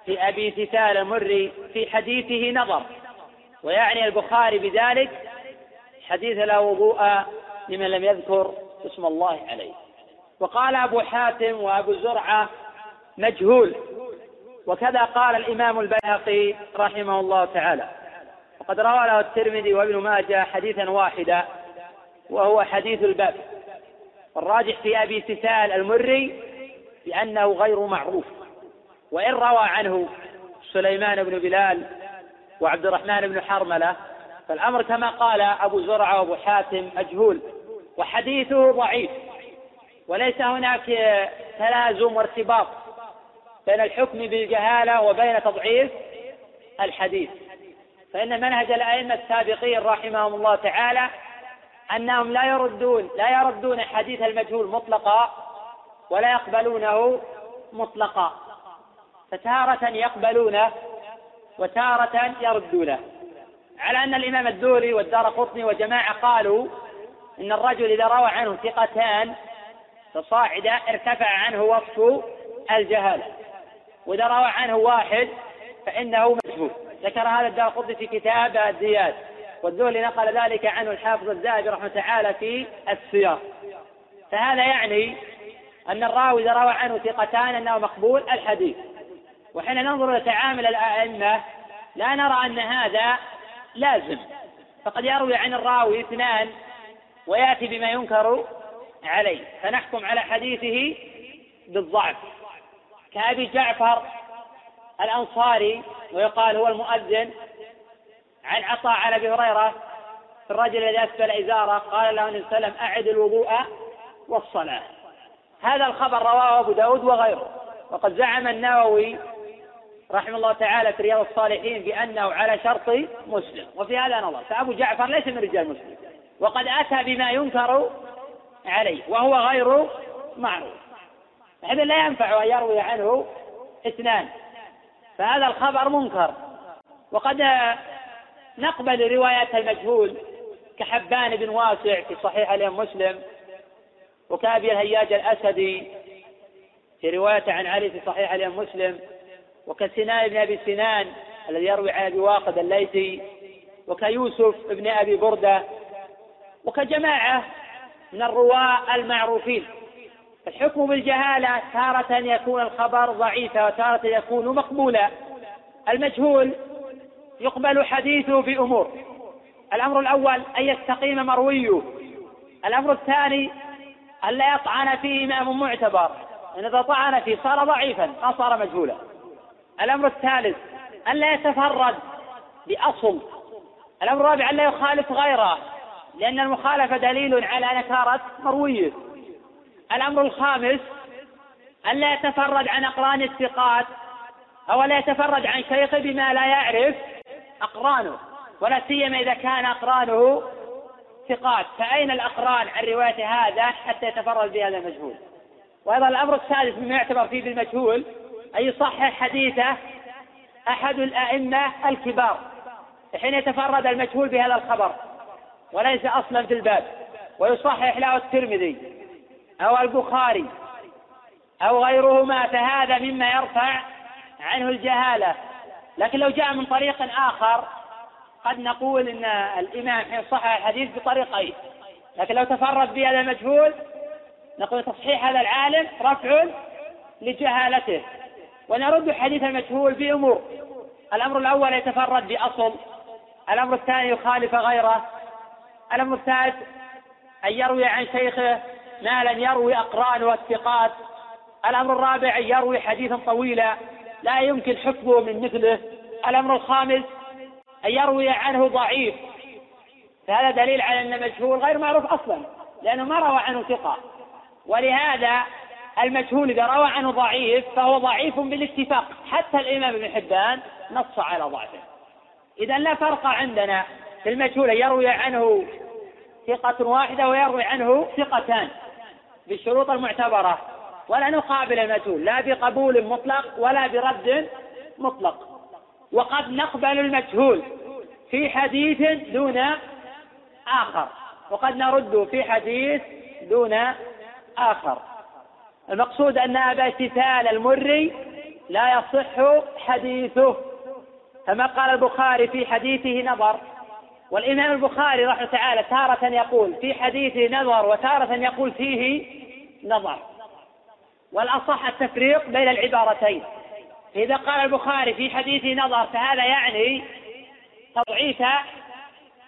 في أبي ثثال المري في حديثه نظر. ويعني البخاري بذلك حديث لا وضوء لمن لم يذكر اسم الله عليه. وقال أبو حاتم وأبو زرعة مجهول. وكذا قال الإمام البيهقي رحمه الله تعالى. وقد روى له الترمذي وابن ماجه حديثا واحدا وهو حديث الباب. والراجح في أبي سسال المري بأنه غير معروف. وإن روى عنه سليمان بن بلال وعبد الرحمن بن حرملة فالأمر كما قال أبو زرعة وأبو حاتم مجهول وحديثه ضعيف. وليس هناك تلازم وارتباط. بين الحكم بالجهالة وبين تضعيف الحديث. فإن منهج الأئمة السابقين رحمهم الله تعالى أنهم لا يردون لا يردون حديث المجهول مطلقا ولا يقبلونه مطلقا. فتارة يقبلونه وتارة يردونه. على أن الإمام الدوري والدار قطني وجماعة قالوا إن الرجل إذا روى عنه ثقتان فصاعدا ارتفع عنه وصف الجهالة. وإذا روى عنه واحد فإنه مجهول ذكر هذا الدار في كتاب الديات والذهلي نقل ذلك عنه الحافظ الذهبي رحمة تعالى في السياق. فهذا يعني أن الراوي إذا روى عنه ثقتان أنه مقبول الحديث. وحين ننظر إلى تعامل الأئمة لا نرى أن هذا لازم. فقد يروي عن الراوي اثنان ويأتي بما ينكر عليه. فنحكم على حديثه بالضعف. كأبي جعفر الأنصاري ويقال هو المؤذن عن عطاء عن أبي هريرة في الرجل الذي أسفل إزاره قال له النبي صلى الله عليه وسلم أعد الوضوء والصلاة. هذا الخبر رواه أبو داود وغيره. وقد زعم النووي رحمه الله تعالى في رياض الصالحين بأنه على شرط مسلم. وفي هذا نظر. فأبو جعفر ليس من رجال مسلم وقد أتى بما ينكر عليه وهو غير معروف. هذا لا ينفع أن يروي عنه اثنان فهذا الخبر منكر. وقد نقبل روايات المجهول كحبان بن واسع في صحيح الإمام مسلم وكأبي الهياج الأسدي في رواية عن علي في صحيح الإمام مسلم وكسنان بن أبي سنان الذي يروي عن أبي واقد الليثي وكيوسف بن أبي بردة وكجماعة من الرواة المعروفين. الحكم بالجهالة تارة يكون الخبر ضعيفا وتارة يكون مقبولا. المجهول يقبل حديثه في أمور. الأمر الأول أن يستقيم مرويه. الأمر الثاني أن لا يطعن فيه إمام معتبر. إن إذا طعن فيه صار ضعيفا ما صار مجهولا. الأمر الثالث أن لا يتفرد بأصل. الأمر الرابع أن لا يخالف غيره لأن المخالفة دليل على نكارة مرويه. الأمر الخامس أن لا يتفرد عن أقران الثقات أو لا يتفرد عن شيخه بما لا يعرف أقرانه ولا سيما إذا كان أقرانه ثقات. فأين الأقران عن رواية هذا حتى يتفرد بهذا المجهول؟ وأيضا الأمر السادس مما يعتبر فيه بالمجهول أن يصحح حديثه أحد الأئمة الكبار حين يتفرد المجهول بهذا الخبر وليس أصلا في الباب. ويصحح له الترمذي. أو البخاري أو غيرهما فهذا مما يرفع عنه الجهالة. لكن لو جاء من طريق آخر قد نقول إن الإمام حين صحح الحديث بطريقين. لكن لو تفرد بهذا المجهول نقول تصحيح هذا العالم رفع لجهالته. ونرد حديث المجهول بأمور. الأمر الأول يتفرد بأصل الأمر الثاني يخالف غيره. الأمر الثالث أن يروي عن شيخه ما لم يروي أقران والثقات الأمر الرابع يروي حديثا طويلا لا يمكن حفظه من مثله. الأمر الخامس أن يروي عنه ضعيف. فهذا دليل على أن المجهول غير معروف أصلا لأنه ما روى عنه ثقة. ولهذا المجهول إذا روى عنه ضعيف فهو ضعيف بالاتفاق. حتى الإمام ابن حبان نص على ضعفه. إذا لا فرق عندنا في المجهول يروي عنه ثقة واحدة ويروي عنه ثقتان. بالشروط المعتبرة ولا نقابل المجهول لا بقبول مطلق ولا برد مطلق. وقد نقبل المجهول في حديث دون آخر وقد نرد في حديث دون آخر. المقصود أن أبا استثال المري لا يصح حديثه كما قال البخاري في حديثه نظر. والإمام البخاري رحمه تعالى تارة يقول في حديثه نظر وتارة يقول فيه نظر. والأصح التفريق بين العبارتين. إذا قال البخاري في حديثه نظر فهذا يعني تضعيف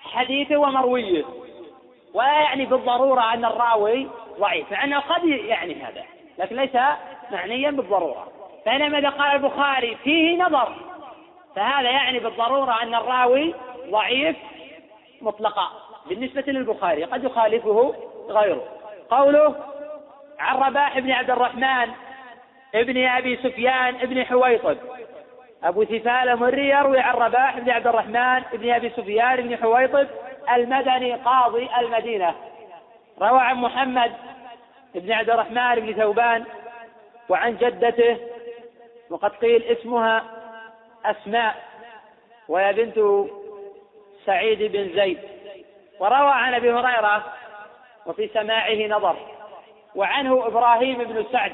حديثه ومرويه ولا يعني بالضرورة أن الراوي ضعيف مع أنه قد يعني هذا لكن ليس معنيا بالضرورة. بينما إذا قال البخاري فيه نظر فهذا يعني بالضرورة أن الراوي ضعيف مطلقا بالنسبة للبخاري قد يخالفه غيره. قوله عن رباح بن عبد الرحمن ابن أبي سفيان ابن حويطب. أبو ثفال مري يروي عن رباح بن عبد الرحمن ابن أبي سفيان بن حويطب المدني قاضي المدينة. روى عن محمد بن عبد الرحمن بن ثوبان وعن جدته وقد قيل اسمها أسماء وهي بنت سعيد بن زيد. وروى عن أبي هريرة وفي سماعه نظر وعنه إبراهيم بن سعد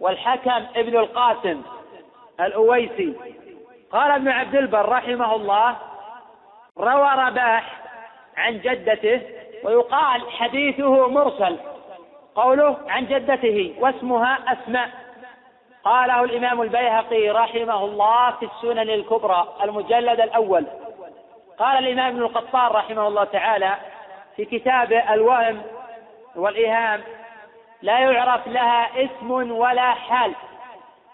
والحكم ابن القاسم الأويسي. قال ابن عبد البر رحمه الله روى رباح عن جدته ويقال حديثه مرسل. قوله عن جدته واسمها أسماء. قاله الإمام البيهقي رحمه الله في السنن الكبرى المجلد الأول. قال الإمام ابن القطار رحمه الله تعالى في كتابه الوهم والإيهام لا يعرف لها اسم ولا حال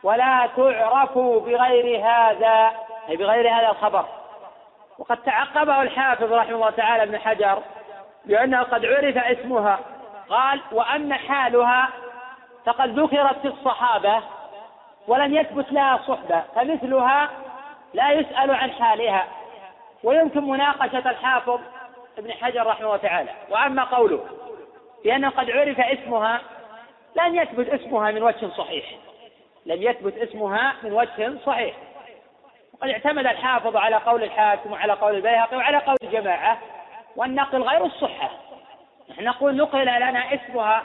ولا تعرف بغير هذا أي بغير هذا الخبر. وقد تعقبه الحافظ رحمه الله تعالى ابن حجر بأنه قد عرف اسمها. قال وأما حالها فقد ذكرت في الصحابة ولم يثبت لها صحبة فمثلها لا يسأل عن حالها. ويمكن مناقشة الحافظ ابن حجر رحمه الله تعالى. وأما قوله بأنه قد عرف اسمها لم يثبت اسمها من وجه صحيح. لم يثبت اسمها من وجه صحيح. وقد اعتمد الحافظ على قول الحاكم وعلى قول البيهقي وعلى قول الجماعة والنقل غير الصحة. نحن نقول نقل لنا اسمها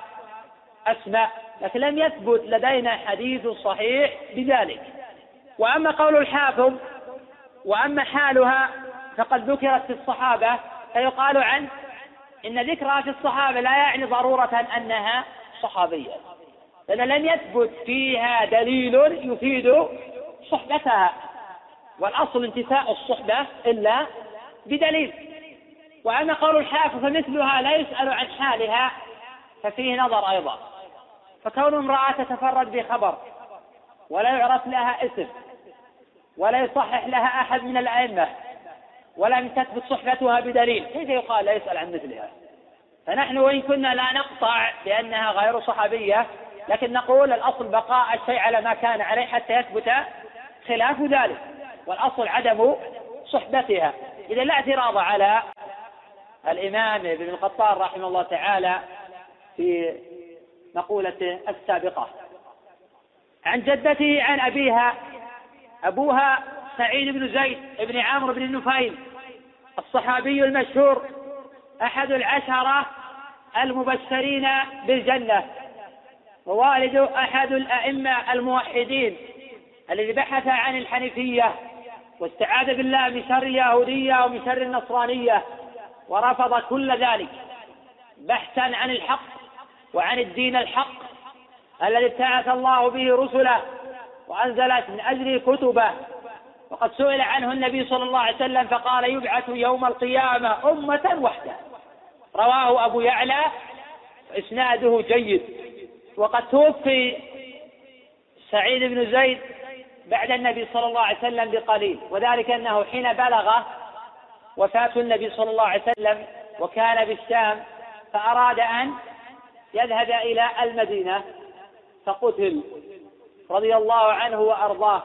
أسماء لكن لم يثبت لدينا حديث صحيح بذلك. وأما قول الحافظ وأما حالها فقد ذكرت في الصحابة فيقال عن إن ذكرها في الصحابة لا يعني ضرورة أنها صحابية لأن لم يثبت فيها دليل يفيد صحبتها والأصل انتفاء الصحبة إلا بدليل. وأما قول الحافظ فمثلها لا يسأل عن حالها ففيه نظر أيضا. فكون امرأة تتفرد بخبر ولا يعرف لها اسم ولا يصحح لها أحد من الأئمة ولم تثبت صحبتها بدليل. كيف يقال لا يسأل عن مثلها؟ فنحن وإن كنا لا نقطع بأنها غير صحابية لكن نقول الأصل بقاء الشيء على ما كان عليه حتى يثبت خلاف ذلك. والأصل عدم صحبتها. إذا لا اعتراض على الإمام ابن القطار رحمه الله تعالى في مقولته السابقة. عن جدته عن أبيها أبوها سعيد بن زيد بن عمرو بن النفيل الصحابي المشهور أحد العشرة المبشرين بالجنة ووالد أحد الأئمة الموحدين الذي بحث عن الحنيفية واستعاذ بالله من شر اليهودية ومن شر النصرانية ورفض كل ذلك بحثا عن الحق وعن الدين الحق الذي ابتعث الله به رسله وأنزلت من أجله كتبه. وقد سئل عنه النبي صلى الله عليه وسلم فقال يبعث يوم القيامة أمة وحدة. رواه أبو يعلى إسناده جيد. وقد توفي سعيد بن زيد بعد النبي صلى الله عليه وسلم بقليل وذلك أنه حين بلغ وفاة النبي صلى الله عليه وسلم وكان بالشام فأراد أن يذهب إلى المدينة فقتل رضي الله عنه وأرضاه.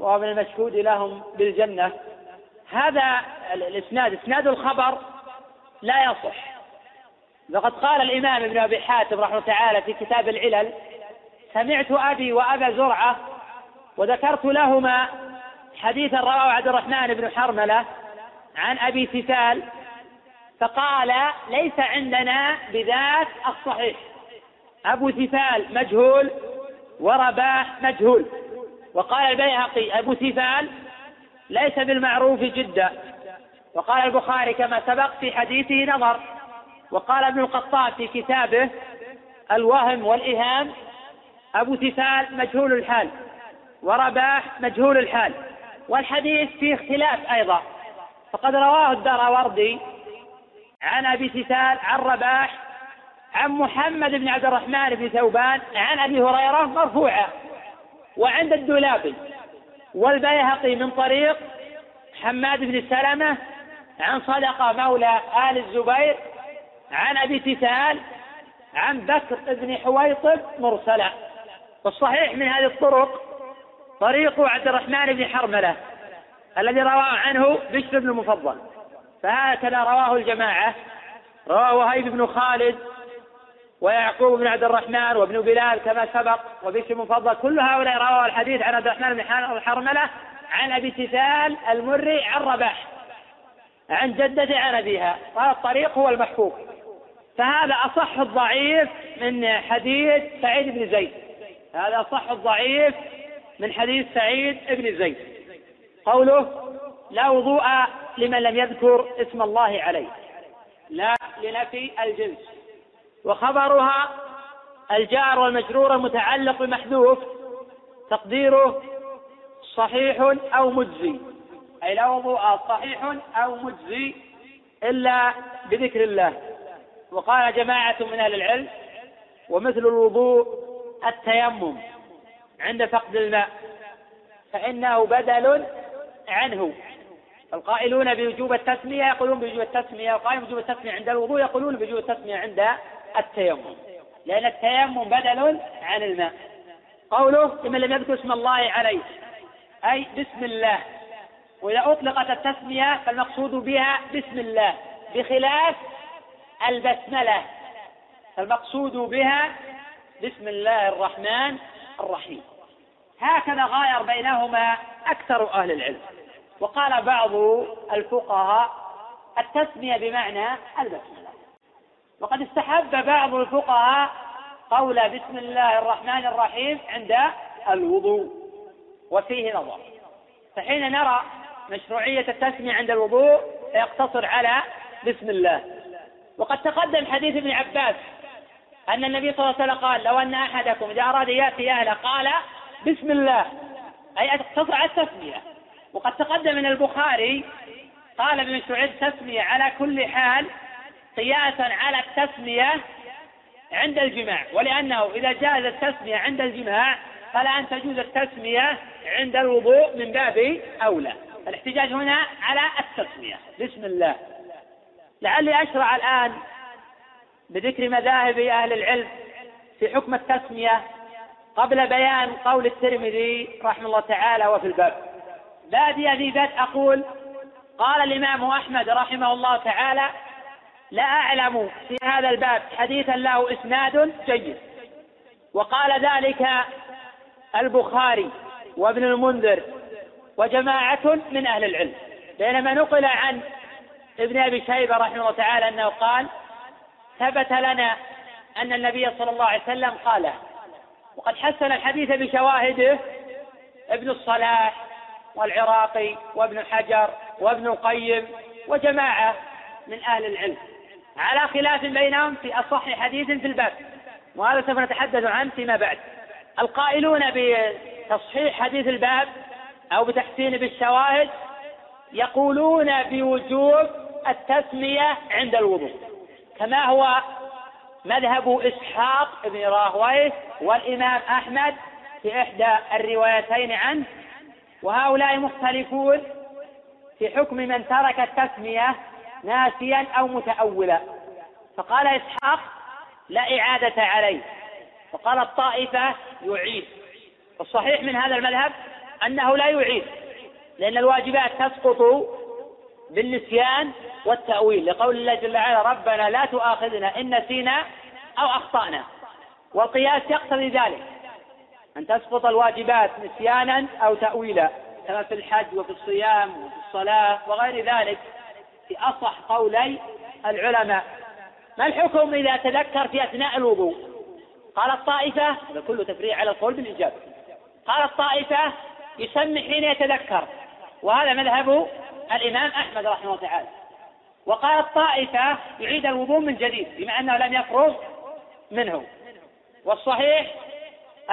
وهو من المشهود لهم بالجنة. هذا الإسناد إسناد الخبر لا يصح. لقد قال الإمام ابن أبي حاتم رحمه تعالى في كتاب العلل سمعت أبي وأبا زرعة وذكرت لهما حديثا رواه عبد الرحمن بن حرملة عن أبي تثال فقال ليس عندنا بذات الصحيح. أبو تثال مجهول ورباح مجهول. وقال البيهقي أبو تثال ليس بالمعروف جدا. وقال البخاري كما سبق في حديثه نظر. وقال ابن القطان في كتابه الوهم والإهام أبو تثال مجهول الحال ورباح مجهول الحال. والحديث فيه اختلاف أيضا. فقد رواه الدراوردي عن أبي تثال عن رباح عن محمد بن عبد الرحمن بن ثوبان عن أبي هريرة مرفوعا وعند الدولابي. والبيهقي من طريق حماد بن سلمة عن صدقة مولى آل الزبير عن أبي تثال عن بكر بن حويطب مرسلا. والصحيح من هذه الطرق طريق عبد الرحمن بن حرملة الذي رواه عنه بشر بن المفضل فهكذا رواه الجماعة رواه وهيب بن خالد ويعقوب بن عبد الرحمن وابن بلال كما سبق وبشر المفضل كل هؤلاء رواه الحديث عن عبد الرحمن بن حرملة عن أبي تثال المري عن رباح عن جدته عن أبيها هذا الطريق هو المحفوظ فهذا أصح الضعيف من حديث سعيد بن زيد هذا أصح الضعيف من حديث سعيد بن زيد. قوله لا وضوء لمن لم يذكر اسم الله عليه لا لنفي الجنس. وخبرها الجار والمجرور متعلق بمحذوف تقديره صحيح أو مجزي. أي لا وضوء صحيح أو مجزي إلا بذكر الله. وقال جماعة من أهل العلم ومثل الوضوء التيمم عند فقد الماء فإنه بدل عنه. القائلون بوجوب التسمية يقولون بوجوب التسمية القائلون بوجوب التسمية عند الوضوء يقولون بوجوب التسمية عند التيمم. لأن التيمم بدل عن الماء. قوله لمن لم يذكر اسم الله عليه أي بسم الله. وإذا أطلقت التسمية فالمقصود بها بسم الله بخلاف البسملة. فالمقصود بها بسم الله الرحمن الرحيم. هكذا غاير بينهما أكثر أهل العلم. وقال بعض الفقهاء التسمية بمعنى البسملة وقد استحب بعض الفقهاء قول بسم الله الرحمن الرحيم عند الوضوء وفيه نظر. فحين نرى مشروعية التسمية عند الوضوء يقتصر على بسم الله. وقد تقدم حديث ابن عباس أن النبي صلى الله عليه وسلم قال لو أن أحدكم إذا أراد يأتي أهله قال بسم الله. أي اقتصر على التسمية. وقد تقدم من البخاري قال ابن سعيد تسمية على كل حال قياسا على التسمية عند الجماع ولأنه إذا جاز التسمية عند الجماع فلا أن تجوز التسمية عند الوضوء من باب أولى. الاحتجاج هنا على التسمية. بسم الله. لعلي أشرع الآن بذكر مذاهب أهل العلم في حكم التسمية قبل بيان قول الترمذي رحمه الله تعالى وفي الباب. بادي ذي ذات أقول قال الإمام أحمد رحمه الله تعالى لا أعلم في هذا الباب حديثا له إسناد جيد. وقال ذلك البخاري وابن المنذر وجماعة من أهل العلم. بينما نقل عن ابن أبي شيبة رحمه الله تعالى أنه قال ثبت لنا أن النبي صلى الله عليه وسلم قاله وقد حسن الحديث بشواهده ابن الصلاح والعراقي وابن حجر وابن القيم وجماعة من أهل العلم على خلاف بينهم في أصح حديث في الباب. وهذا سوف نتحدث عنه فيما بعد. القائلون بتصحيح حديث الباب أو بتحسين بالشواهد يقولون بوجوب التسمية عند الوضوء. كما هو مذهب إسحاق بن راهويه والإمام أحمد في إحدى الروايتين عنه. وهؤلاء مختلفون في حكم من ترك التسمية ناسيا أو متأولا. فقال إسحاق لا إعادة عليه. وقال الطائفة يعيد. والصحيح من هذا المذهب أنه لا يعيد لأن الواجبات تسقط بالنسيان والتأويل. لقول الله جل وعلا ربنا لا تؤاخذنا إن نسينا أو أخطأنا. والقياس يقتضي ذلك أن تسقط الواجبات نسيانا أو تأويلا كما في الحج وفي الصيام وفي الصلاة وغير ذلك. في أصح قولي العلماء. ما الحكم إذا تذكر في أثناء الوضوء؟ قال الطائفة هذا كله تفريع على القول بالإجابة. قال الطائفة يسمي حين يتذكر وهذا مذهب الإمام أحمد رحمه الله تعالى. وقال الطائفة يعيد الوضوء من جديد بما أنه لم يفرغ منه. والصحيح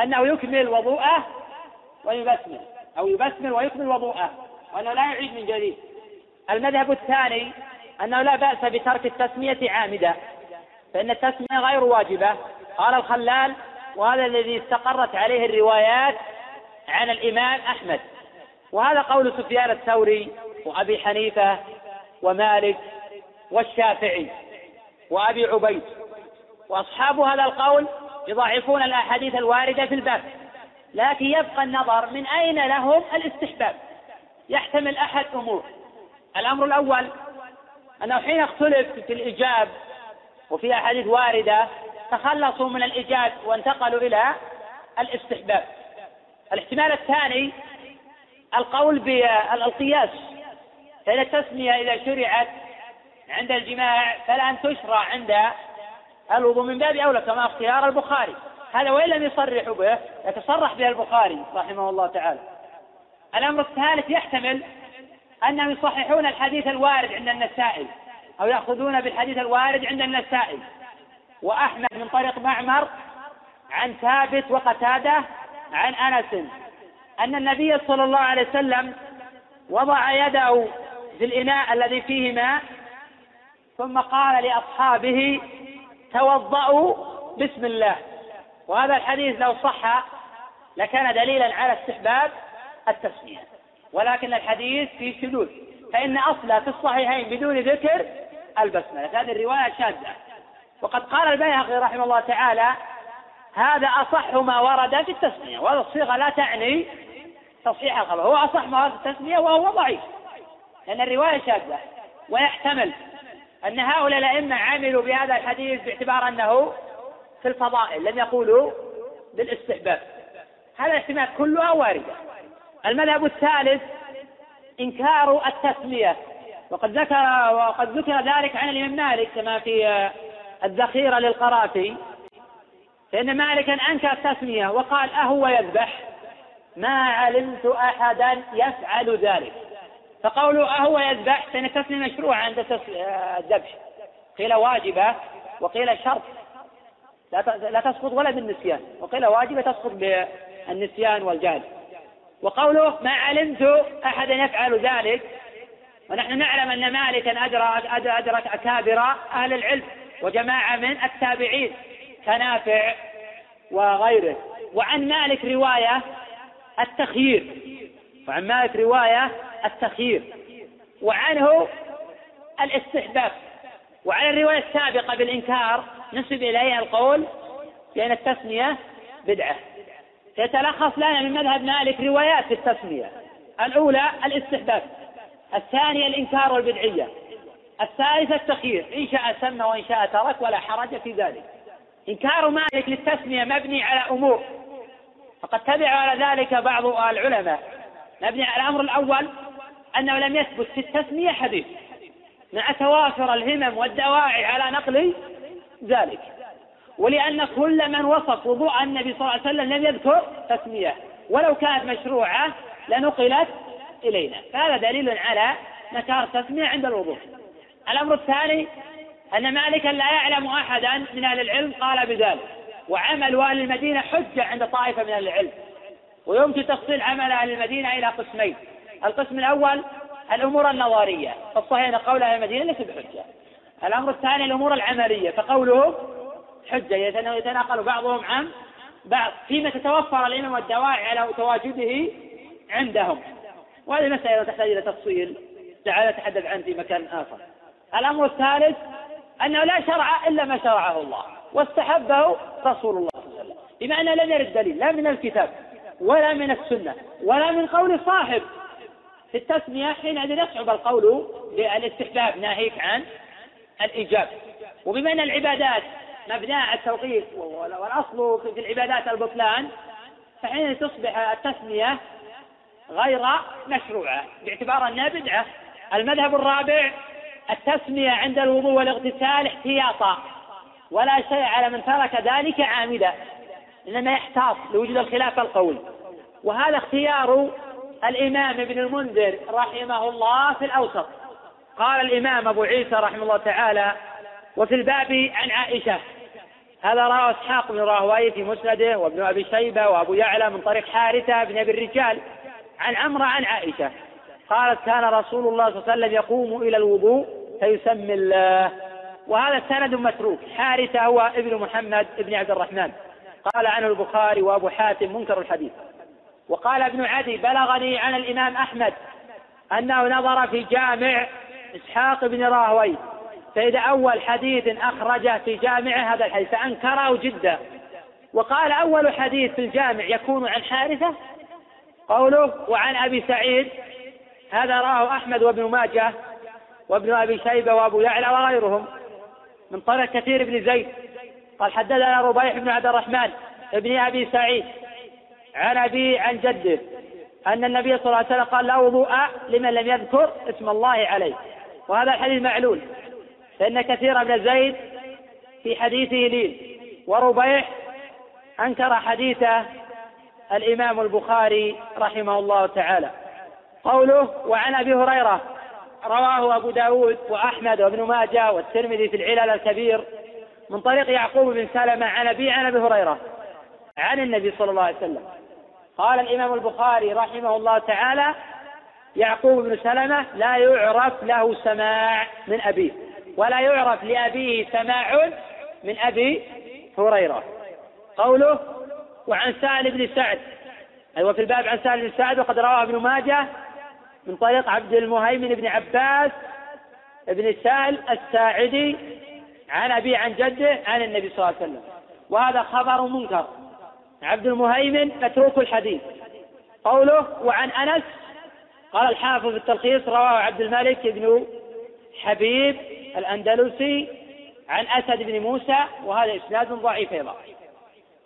أنه يكمل وضوءه ويبسمل أو يبسمل ويكمل وضوءه وأنه لا يعيد من جديد. المذهب الثاني أنه لا بأس بترك التسمية عامدا فإن التسمية غير واجبة. قال الخلال وهذا الذي استقرت عليه الروايات عن الإمام أحمد. وهذا قول سفيان الثوري وأبي حنيفة ومالك والشافعي وأبي عبيد. وأصحاب هذا القول يضاعفون الأحاديث الواردة في الباب لكن يبقى النظر من أين لهم الاستحباب؟ يحتمل أحد أمور. الأمر الأول أنه حين اختلف في الإيجاب وفي أحاديث واردة تخلصوا من الإيجاب وانتقلوا إلى الاستحباب. الاحتمال الثاني القول بالقياس فإن التسمية إذا شرعت عند الجماع فلا أن تشرع عند الوضوء من باب أولى كما اختيار البخاري. هذا وإن لم يصرحوا به يتصرح به البخاري رحمه الله تعالى. الأمر الثالث يحتمل أنهم يصححون الحديث الوارد عند النسائي أو يأخذون بالحديث الوارد عند النسائي. وأحمد من طريق معمر عن ثابت وقتادة عن أنس أن النبي صلى الله عليه وسلم وضع يده في الإناء الذي فيه ماء ثم قال لأصحابه توضأوا بسم الله. وهذا الحديث لو صح لكان دليلا على استحباب التسمية. ولكن الحديث فيه شذوذ. فإن أصله في الصحيحين بدون ذكر البسملة. هذه الرواية شاذة. وقد قال البيهقي رحمه الله تعالى هذا أصح ما ورد في التسمية. وهذه الصيغة لا تعني تصحيح الخبر. هو أصح ما ورد في التسمية وهو ضعيف. لأن الرواية شاذة. ويحتمل أن هؤلاء الأئمة عملوا بهذا الحديث باعتبار أنه في الفضائل. لم يقولوا بالاستحباب هذا الاحتمال كلها واردة. المذهب الثالث إنكار التسمية. وقد ذكر وقد ذكر ذلك عن الإمام مالك كما في الذخيرة للقرافي. فإن مالكا أنكر التسمية وقال أهو يذبح ما علمت أحدا يفعل ذلك. فقوله أهو يذبح فإن التسمية مشروعة عند الذبح. قيل واجبة وقيل شرط. لا تسقط ولا بالنسيان. وقيل واجبة تسقط بالنسيان والجهل وقوله ما علمت أحدا يفعل ذلك. ونحن نعلم أن مالكا أدرك, أدرك أكابر أهل العلم وجماعة من التابعين كنافع وغيره. وعن مالك رواية التخيير. وعن مالك رواية التخيير. وعنه الاستحباب. وعلى الرواية السابقة بالإنكار نسب إليها القول بأن التسمية بدعة. يتلخص لنا من مذهب مالك روايات في التسمية. الأولى الاستحباب الثانية الإنكار والبدعية الثالث التخيير إن شاء سمى وإن شاء ترك ولا حرج في ذلك. إنكار مالك للتسمية مبني على أمور فقد تبع على ذلك بعض العلماء. مبني على الأمر الأول أنه لم يثبت في التسمية حديث. مع توافر الهمم والدواعي على نقل ذلك. ولأن كل من وصف وضوء النبي صلى الله عليه وسلم لم يذكر تسمية. ولو كانت مشروعة لنقلت إلينا. فهذا دليل على نكار التسمية عند الوضوء. الأمر الثاني أن مالكا لا يعلم أحدا من أهل العلم قال بذلك وعمل أهل المدينة حجة عند طائفة من أهل العلم. ويمكن تفصيل عمل أهل المدينة إلى قسمين. القسم الأول الأمور النظرية. فالصحيح أن قول أهل المدينة ليس بحجة. الأمر الثاني الأمور العملية. فقوله حجة يتناقل بعضهم عن بعض فيما تتوفر العلم والدواعي على تواجده عندهم. وهذه مسألة تحتاج إلى تفصيل. تعالى نتحدث عنه في مكان آخر. الأمر الثالث أنه لا شرع إلا ما شرعه الله. واستحبه رسول الله صلى الله عليه وسلم. بما أنه لم يرد دليل لا من الكتاب ولا من السنة ولا من قول صاحب. في التسمية حينئذ يصعب القول بالاستحباب ناهيك عن الإيجاب. وبما أن العبادات مبناء التوقيف والأصل في العبادات البطلان فحين تصبح التسمية غير مشروعة باعتبار أنها بدعة. المذهب الرابع التسمية عند الوضوء والاغتسال احتياطا ولا شيء على من ترك ذلك عامدا إنما يحتاط لوجود الخلاف القول. وهذا اختيار الإمام ابن المنذر رحمه الله في الأوسط. قال الإمام أبو عيسى رحمه الله تعالى وفي الباب عن عائشة هذا رواه إسحاق بن راهويه في مسنده وابن أبي شيبة وأبو يعلى من طريق حارثة بن أبي الرجال عن عمرو عن عائشة. قالت كان رسول الله صلى الله عليه وسلم يقوم إلى الوضوء فيسمي الله. وهذا السند متروك. حارثة هو ابن محمد ابن عبد الرحمن. قال عنه البخاري وأبو حاتم منكر الحديث. وقال ابن عدي بلغني عن الإمام أحمد أنه نظر في جامع إسحاق بن راهوي. فإذا أول حديث أخرجه في جامعه هذا الحديث فأنكره جدا. وقال أول حديث في الجامع يكون عن حارثة؟ قوله وعن أبي سعيد هذا راه أحمد وابن ماجه وابن أبي شيبة وأبو يعلى وغيرهم من طريق كثير بن زيد. قال حدثنا ربيح بن عبد الرحمن ابن أبي سعيد عن أبي عن جده أن النبي صلى الله عليه وسلم قال لا وضوء لمن لم يذكر اسم الله عليه. وهذا الحديث معلول. فإن كثير بن زيد في حديثه لين وربيح أنكر حديثه الإمام البخاري رحمه الله تعالى. قوله وعن أبي هريرة رواه أبو داود وأحمد وابن ماجه والترمذي في العلل الكبير من طريق يعقوب بن سلمة عن أبي عن أبي هريرة عن النبي صلى الله عليه وسلم. قال الإمام البخاري رحمه الله تعالى يعقوب بن سلمة لا يعرف له سماع من أبيه. ولا يعرف لأبيه سماع من أبي هريرة. قوله وعن سهل بن سعد. أيوة في الباب عن سهل بن سعد وقد رواه ابن ماجه من طريق عبد المهيمن بن عباس بن سهل الساعدي عن أبي عن جده عن النبي صلى الله عليه وسلم. وهذا خبر منكر. عبد المهيمن متروك الحديث. قوله وعن أنس قال الحافظ في التلخيص رواه عبد الملك بن حبيب الأندلسي عن أسد بن موسى وهذا إسناد ضعيف أيضا.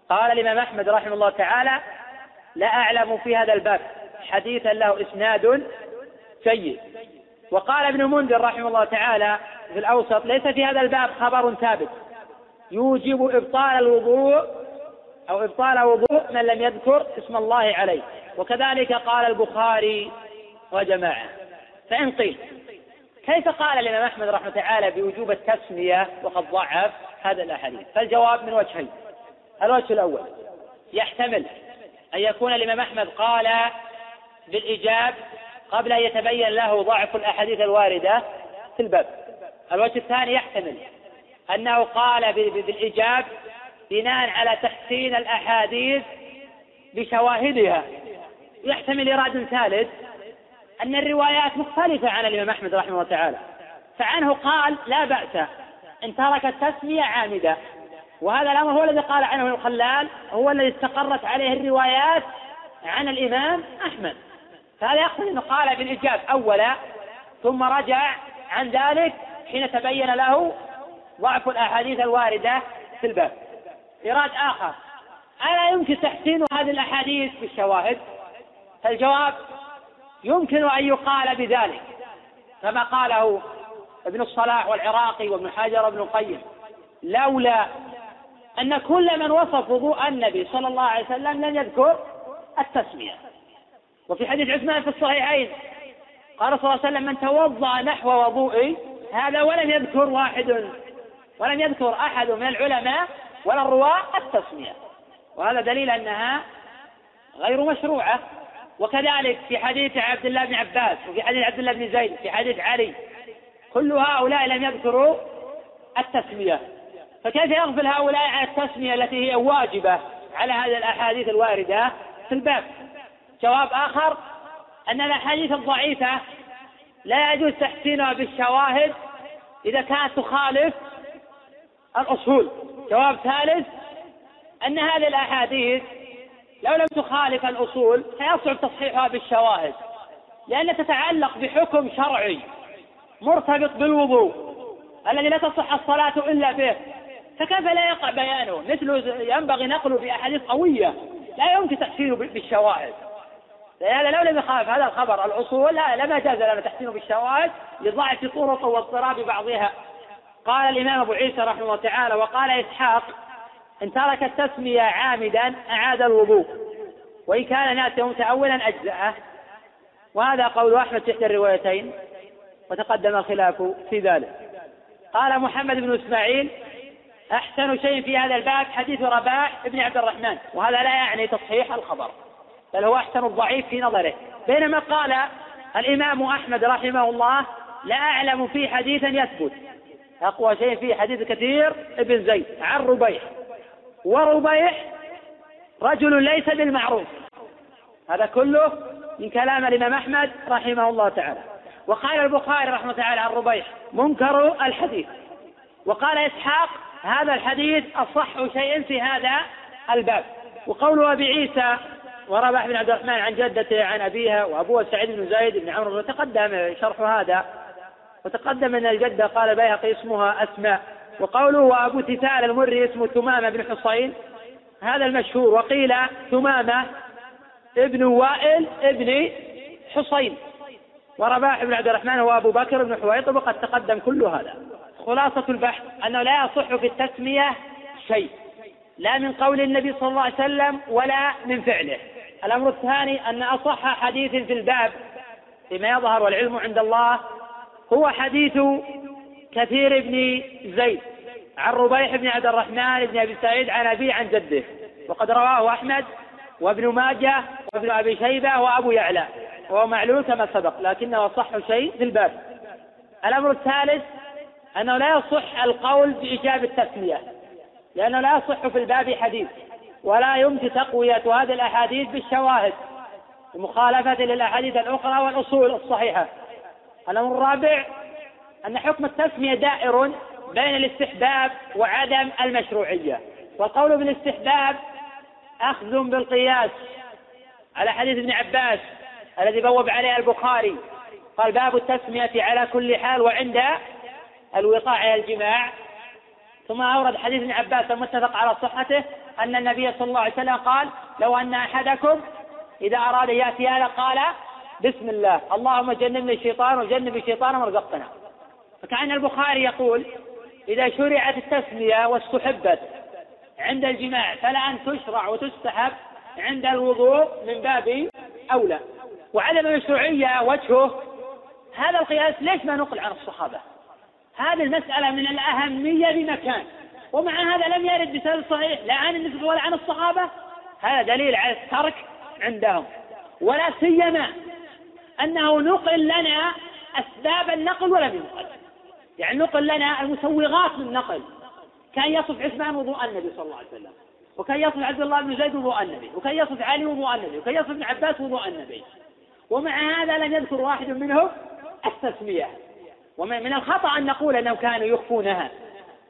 قال الإمام أحمد رحمه الله تعالى لا أعلم في هذا الباب حديثا له إسناد جيد. وقال ابن المنذر رحمه الله تعالى في الأوسط ليس في هذا الباب خبر ثابت يوجب إبطال الوضوء أو إبطال وضوء من لم يذكر اسم الله عليه. وكذلك قال البخاري وجماعة. فإن قيل كيف قال الإمام أحمد رحمه الله تعالى بوجوب التسمية وقد ضعف هذا الأحاديث؟ فالجواب من وجهين. الوجه الأول يحتمل أن يكون الإمام أحمد قال بالإيجاب قبل أن يتبين له ضعف الأحاديث الواردة في الباب. الوجه الثاني يحتمل أنه قال بالإيجاب بناء على تحسين الأحاديث بشواهدها. يحتمل إراد ثالث أن الروايات مختلفة عن الإمام أحمد رحمه الله تعالى. فعنه قال لا بأس إن ترك التسمية عامدة. وهذا الأمر هو الذي قال عنه الخلال هو الذي استقرت عليه الروايات عن الإمام أحمد. فهذا يقصد أنه قال بالإجاب أولا ثم رجع عن ذلك حين تبين له ضعف الأحاديث الواردة في الباب. إيراد آخر. ألا يمكن تحسين هذه الأحاديث بالشواهد؟ فالجواب يمكن أن يقال بذلك كما قاله ابن الصلاح والعراقي وابن حجر وابن القيم لولا أن كل من وصف وضوء النبي صلى الله عليه وسلم لم يذكر التسمية. وفي حديث عثمان في الصحيحين قال صلى الله عليه وسلم من توضأ نحو وضوئي هذا ولم يذكر واحد ولم يذكر أحد من العلماء ولا الرواة التسمية. وهذا دليل أنها غير مشروعة. وكذلك في حديث عبد الله بن عباس وفي حديث عبد الله بن زيد في حديث علي كل هؤلاء لم يذكروا التسمية. فكيف يغفل هؤلاء عن التسمية التي هي واجبة على هذه الأحاديث الواردة في الباب؟ جواب آخر أن الأحاديث الضعيفة لا يجوز تحسينها بالشواهد إذا كانت تخالف الأصول. جواب ثالث أن هذه الأحاديث لو لم تخالف الأصول فيصعب تصحيحها بالشواهد لأنها تتعلق بحكم شرعي مرتبط بالوضوء الذي لا تصح الصلاة إلا به. فكيف لا يقع بيانه؟ مثل ينبغي نقله بأحاديث قوية لا يمكن تحسينه بالشواهد. لهذا لو لم يخالف هذا الخبر الأصول لا لما جاز لنا تحسينه بالشواهد لضعف طرق واضطراب بعضها. قال الإمام أبو عيسى رحمه الله تعالى وقال إسحاق إن ترك التسمية عامدا أعاد الوضوء وإن كان ناسا متأولا أجزأه. وهذا قول أحمد في إحدى الروايتين وتقدم الخلاف في ذلك. قال محمد بن إسماعيل أحسن شيء في هذا الباب حديث رباح بن عبد الرحمن وهذا لا يعني تصحيح الخبر بل هو أحسن الضعيف في نظره. بينما قال الإمام أحمد رحمه الله لا أعلم في حديثا يثبت. أقوى شيء فيه حديث كثير ابن زيد عن ربيح. وربيح رجل ليس بالمعروف. هذا كله من كلام الإمام أحمد رحمه الله تعالى. وقال البخاري رحمه الله تعالى عن ربيح منكر الحديث. وقال إسحاق هذا الحديث أصح شيء في هذا الباب. وقول أبي عيسى ورباح بن عبد الرحمن عن جدته عن أبيها وأبوها سعيد بن زيد بن عمرو تقدم شرح هذا. وتقدم أن الجدة قال البيهقي اسمها أسماء. وقوله وأبو تثال المري اسمه ثمامة بن حصين هذا المشهور. وقيل ثمامة ابن وائل ابن حصين. ورباح بن عبد الرحمن هو أبو بكر بن حويطب وقد تقدم كل هذا. خلاصة البحث أنه لا يصح في التسمية شيء لا من قول النبي صلى الله عليه وسلم ولا من فعله. الأمر الثاني أن أصح حديث في الباب فيما يظهر والعلم عند الله هو حديث كثير بن زيد عن ربيح بن عبد الرحمن بن أبي سعيد عن ابيه عن جده. وقد رواه أحمد وابن ماجه وابن أبي شيبة وأبو يعلى وهو معلول كما سبق لكنه صح شيء في الباب. الأمر الثالث أنه لا يصح القول بإيجاب التسمية لأنه لا يصح في الباب حديث ولا يمكن تقوية هذه الأحاديث بالشواهد مخالفه للأحاديث الأخرى والأصول الصحيحة. الأمر الرابع أن حكم التسمية دائر بين الاستحباب وعدم المشروعية. والقول بالاستحباب أخذ بالقياس على حديث ابن عباس الذي بوب عليه البخاري. قال باب التسمية على كل حال وعند الوقاع الجماع. ثم أورد حديث ابن عباس المتفق على صحته أن النبي صلى الله عليه وسلم قال لو أن أحدكم إذا أراد يأتي هذا قال بسم الله اللهم جنبني الشيطان وجنب الشيطان ورزقنا فكأن البخاري يقول إذا شرعت التسمية واستحبت عند الجماع فلا أن تشرع وتستحب عند الوضوء من باب أولى. وعدم المشروعية وجهه هذا القياس ليش ما نقل عن الصحابة؟ هذه المسألة من الأهمية بمكان. ومع هذا لم يرد بسبب صحيح لا عن النبي ولا عن الصحابة. هذا دليل على الترك عندهم. ولا سيما أنه نقل لنا أسباب النقل ولم ينقل يعني نقل لنا المسوغات للنقل كان يصف عثمان وضوء النبي صلى الله عليه وسلم وكان يصف عبد الله بن زيد وضوء النبي وكان يصف علي وضوء النبي وكان يصف ابن عباس وضوء النبي. ومع هذا لم يذكر واحد منهم التسمية. ومن الخطأ أن نقول أنهم كانوا يخفونها.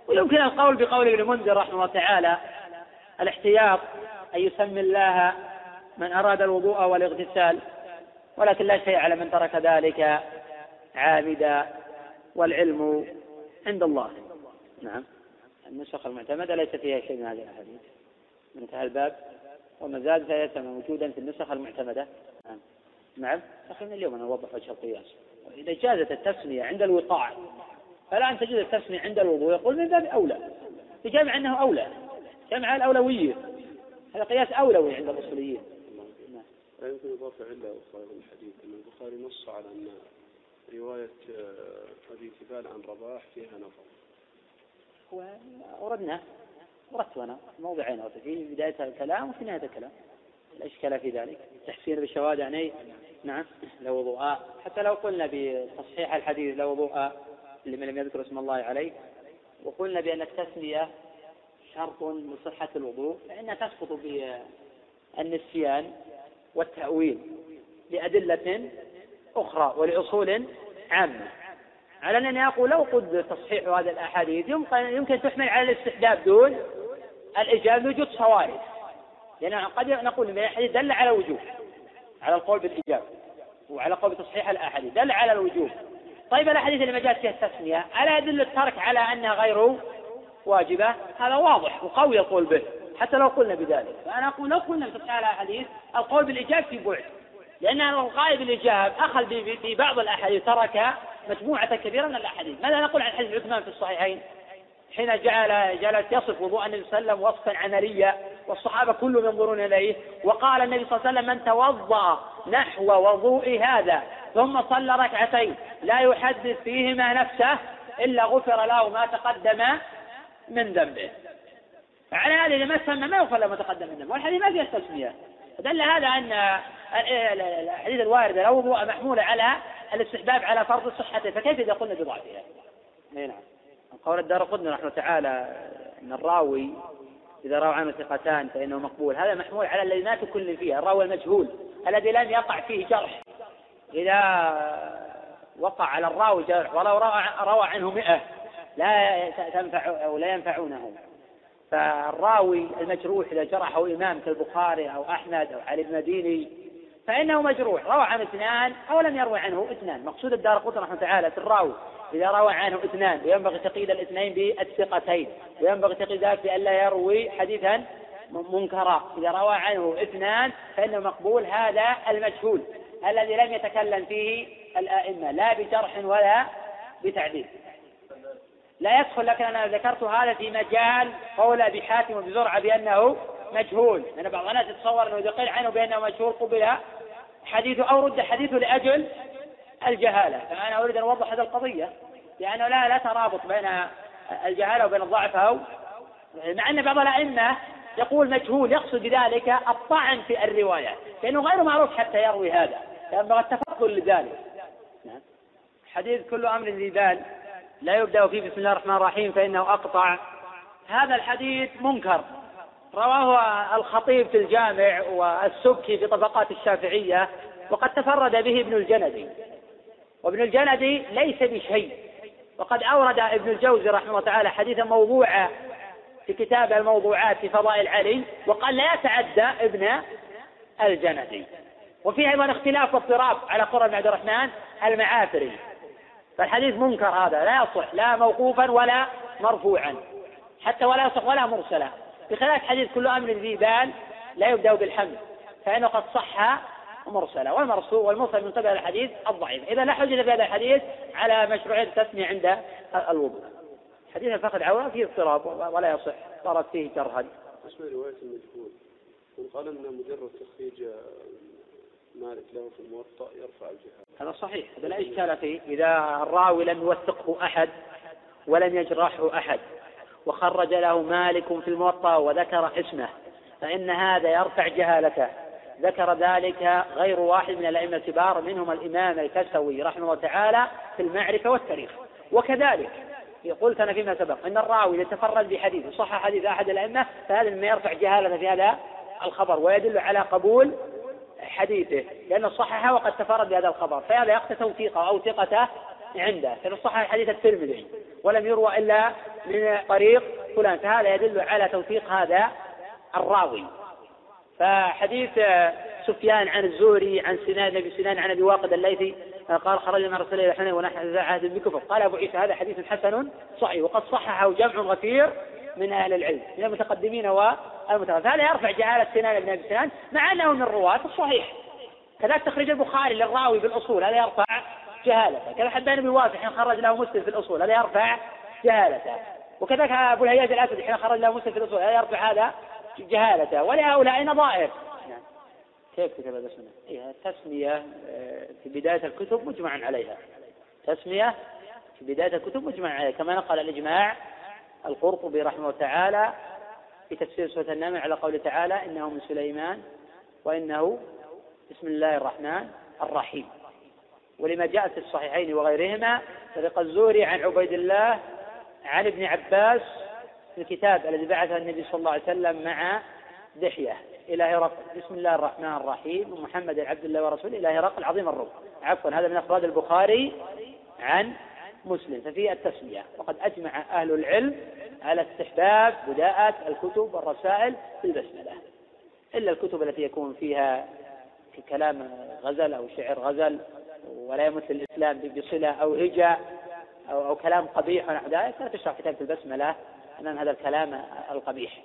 ويمكن القول بقول ابن منذر رحمه الله تعالى الاحتياط أن يسمي الله من أراد الوضوء والاغتسال ولكن لا شيء على من ترك ذلك عابدا والعلم عند الله. نعم. النسخ المعتمدة ليس فيها شيء من هذه الأحاديث. من انتهى الباب. وما زال سيتم موجودا في النسخ المعتمدة. نعم. نعم. من اليوم أنا أوضح وجه القياس. إذا جازت التسمية عند الوقاع فلا أن تجوز التسمية عند الوضوء يقول من باب أولى. بجمع أنه أولى. جمع الأولوية. هذا قياس أولوي عند الأصوليين لا يمكن إضافة علة أخرى الحديث. أن البخاري نص على أن رواية آه، أبي كفال عن رباح فيها نظر. وأردنا أردت أنا موضعين في بداية الكلام وفي نهاية الكلام. لا إشكال في ذلك. تحسين بالشواذ يعني نعم لا وضوء. حتى لو قلنا بتصحيح الحديث لا وضوء لمن لم يذكر اسم الله عليه وقلنا بأن التسمية شرط لصحة الوضوء فإنها تسقط بالنسيان والتأويل لأدلة أخرى ولأصول عامة. على أنني أقول لو قد تصحيح هذه الأحاديث يمكن, يمكن تحمل على الاستحباب دون الإجابة لوجود صوارف لأن قد نقول إن الحديث دل على وجوب على القول بالإجابة وعلى قول بتصحيح الأحاديث دل على الوجوب. طيب الأحاديث اللي ما جاءت فيها التسمية ألا يدل الترك على أنها غير واجبة؟ هذا واضح وقوي القول به حتى لو قلنا بذلك. فأنا أقول لو قلنا بتصحيح الأحاديث القول بالإجابة في بعد. لأن الغاية بالإجابة أخذ في بعض الأحاديث ترك مجموعة كبيرة من الأحاديث. ماذا نقول عن حديث عثمان في الصحيحين؟ حين جعل جلس يصف وضوء النبي صلى الله عليه وسلم وصفا عمليا والصحابة كلهم ينظرون إليه وقال النبي صلى الله عليه وسلم من توضأ نحو وضوء هذا ثم صلى ركعتين لا يحدث فيهما نفسه إلا غفر له ما تقدم من ذنبه. على هذه سمى ما يغفر له ما تقدم من ذنبه والحديث ما فيها التسمية دل هذا أن الحديث الواردة لو وضوء محمولة على الاستحباب على فرض صحته فكيف إذا قلنا بضعفها؟ نعم. قول الدار قدنا رحمه تعالى أن الراوي إذا روى عنه ثقتان فإنه مقبول. هذا محمول على الذي ما تكل فيه الراوي المجهول الذي لم يقع فيه جرح. إذا وقع على الراوي جرح ولو روى, عنه مئة لا تنفع أو لا ينفعونه. فالراوي المجروح إذا جرحه إمام كالبخاري أو أحمد أو علي بن مديني فإنه مجروح. روى عن اثنان أو لم يروي عنه اثنان. مقصود الدار قطر رحمه تعالى في الراوي. إذا روى عنه اثنان وينبغي تقييد الاثنين بالثقتين. وينبغي تقييد ذلك بألا يروي حديثا منكرا. إذا روى عنه اثنان فإنه مقبول هذا المجهول الذي لم يتكلم فيه الآئمة. لا بجرح ولا بتعديل. لا يدخل لكن أنا ذكرت هذا في مجال قول أبي حاتم وبزرعة بأنه مجهول. لأن بعض الناس يتصور أنه إذا قيل عنه بأنه مجهول قبل حديثه أو رد حديثه لأجل الجهالة. فأنا أريد أن أوضح هذه القضية لأنه لا لا ترابط بين الجهالة وبين الضعف أو مع أن بعض الأئمة يقول مجهول يقصد بذلك الطعن في الروايات لأنه غير معروف حتى يروي هذا ينبغي التفضل لذلك. نعم. حديث كل أمر ذي بال. لا يبدأ فيه بسم الله الرحمن الرحيم فإنه أقطع. هذا الحديث منكر. رواه الخطيب في الجامع والسبكي في طبقات الشافعية وقد تفرد به ابن الجندي. وابن الجندي ليس بشيء. وقد أورد ابن الجوزي رحمه الله تعالى حديثا موضوعا في كتاب الموضوعات في فضائل علي وقال لا يتعدى ابن الجندي. وفيه أيضا اختلاف واضطراب على قرى بن عبد الرحمن المعافري. فالحديث منكر هذا لا يصح لا موقوفا ولا مرفوعا حتى ولا يصح ولا مرسلا. بخلاف حديث كل أمر ذي بال لا يبدأ بالحمد فإنه قد صح مرسلة والمرسول والمرسل من قبل الحديث الضعيف. إذا لا حجة في هذا الحديث على مشروعية التسمية عند الوضوء. حديث الفقد عورة فيه اضطراب ولا يصح. صارت فيه كرها اسمه رواية المجهول. قال أن مجرد تخريج مالك له في الموطأ يرفع الجهاد. هذا صحيح هذا لا إشكال فيه. إذا الراوي لم يوثقه أحد ولم يجرحه أحد وخرج له مالك في الموطأ وذكر اسمه فإن هذا يرفع جهالته. ذكر ذلك غير واحد من الأئمة الكبار منهم الإمام الكسوي رحمه الله تعالى في المعرفة والتاريخ. وكذلك قلت أنا فيما سبق أن الراوي إذا تفرد بحديث وصح حديث أحد الأئمة فهذا مما يرفع جهالة في هذا الخبر ويدل على قبول حديثه لأنه صححه وقد تفرد بهذا الخبر فهذا يقتل توثيقه أو ثقته عنده فإنه صحح حديث الترمذي ولم يروى إلا من طريق فلان فهذا يدل على توثيق هذا الراوي. فحديث سفيان عن الزهري عن سنان بن سنان عن أبي واقد الليثي قال خرجنا رسول الله ونحن ذا عهد بكفر قال أبو عيسى هذا حديث حسن صحيح وقد صححه جمع غفير من أهل العلم من المتقدمين والمتأخرين فهذا يرفع جهالة سنان بن أبي سنان مع أنه من الرواة الصحيح كذلك تخريج البخاري للراوي بالأصول هذا يرفع جهالته. كذا حبان بن واسع حين خرج له مسلم في الأصول هذا يرفع جهالته. وكذلك أبو الهياج الأسد حين خرج له مسلم في الأصول هذا يرفع هذا جهالته. ولهؤلاء نظائر. كيف كتب هذا السنة؟ إيه التسمية آه، في بداية الكتب مجمع عليها. تسمية في بداية الكتب مجمع عليها كما نقل الإجماع القرطبي رحمه تعالى في تفسير سورة النمل على قوله تعالى إنه من سليمان وإنه بسم الله الرحمن الرحيم. ولما جاء في الصحيحين وغيرهما طريق الزوري عن عبيد الله عن ابن عباس في الكتاب الذي بعثه النبي صلى الله عليه وسلم مع دحية إلى هرقل بسم الله الرحمن الرحيم ومحمد عبد الله ورسوله إلى هرقل عظيم الروم عفوا هذا من أفراد البخاري عن مسلم ففي التسمية. وقد أجمع أهل العلم على استحباب بداءة الكتب والرسائل بالبسملة إلا الكتب التي يكون فيها في كلام غزل أو شعر غزل ولا يمثل الإسلام بصلة أو هجاء أو, أو كلام قبيح ونحو ذلك لا تشرح كتابة البسملة أمام هذا الكلام القبيح.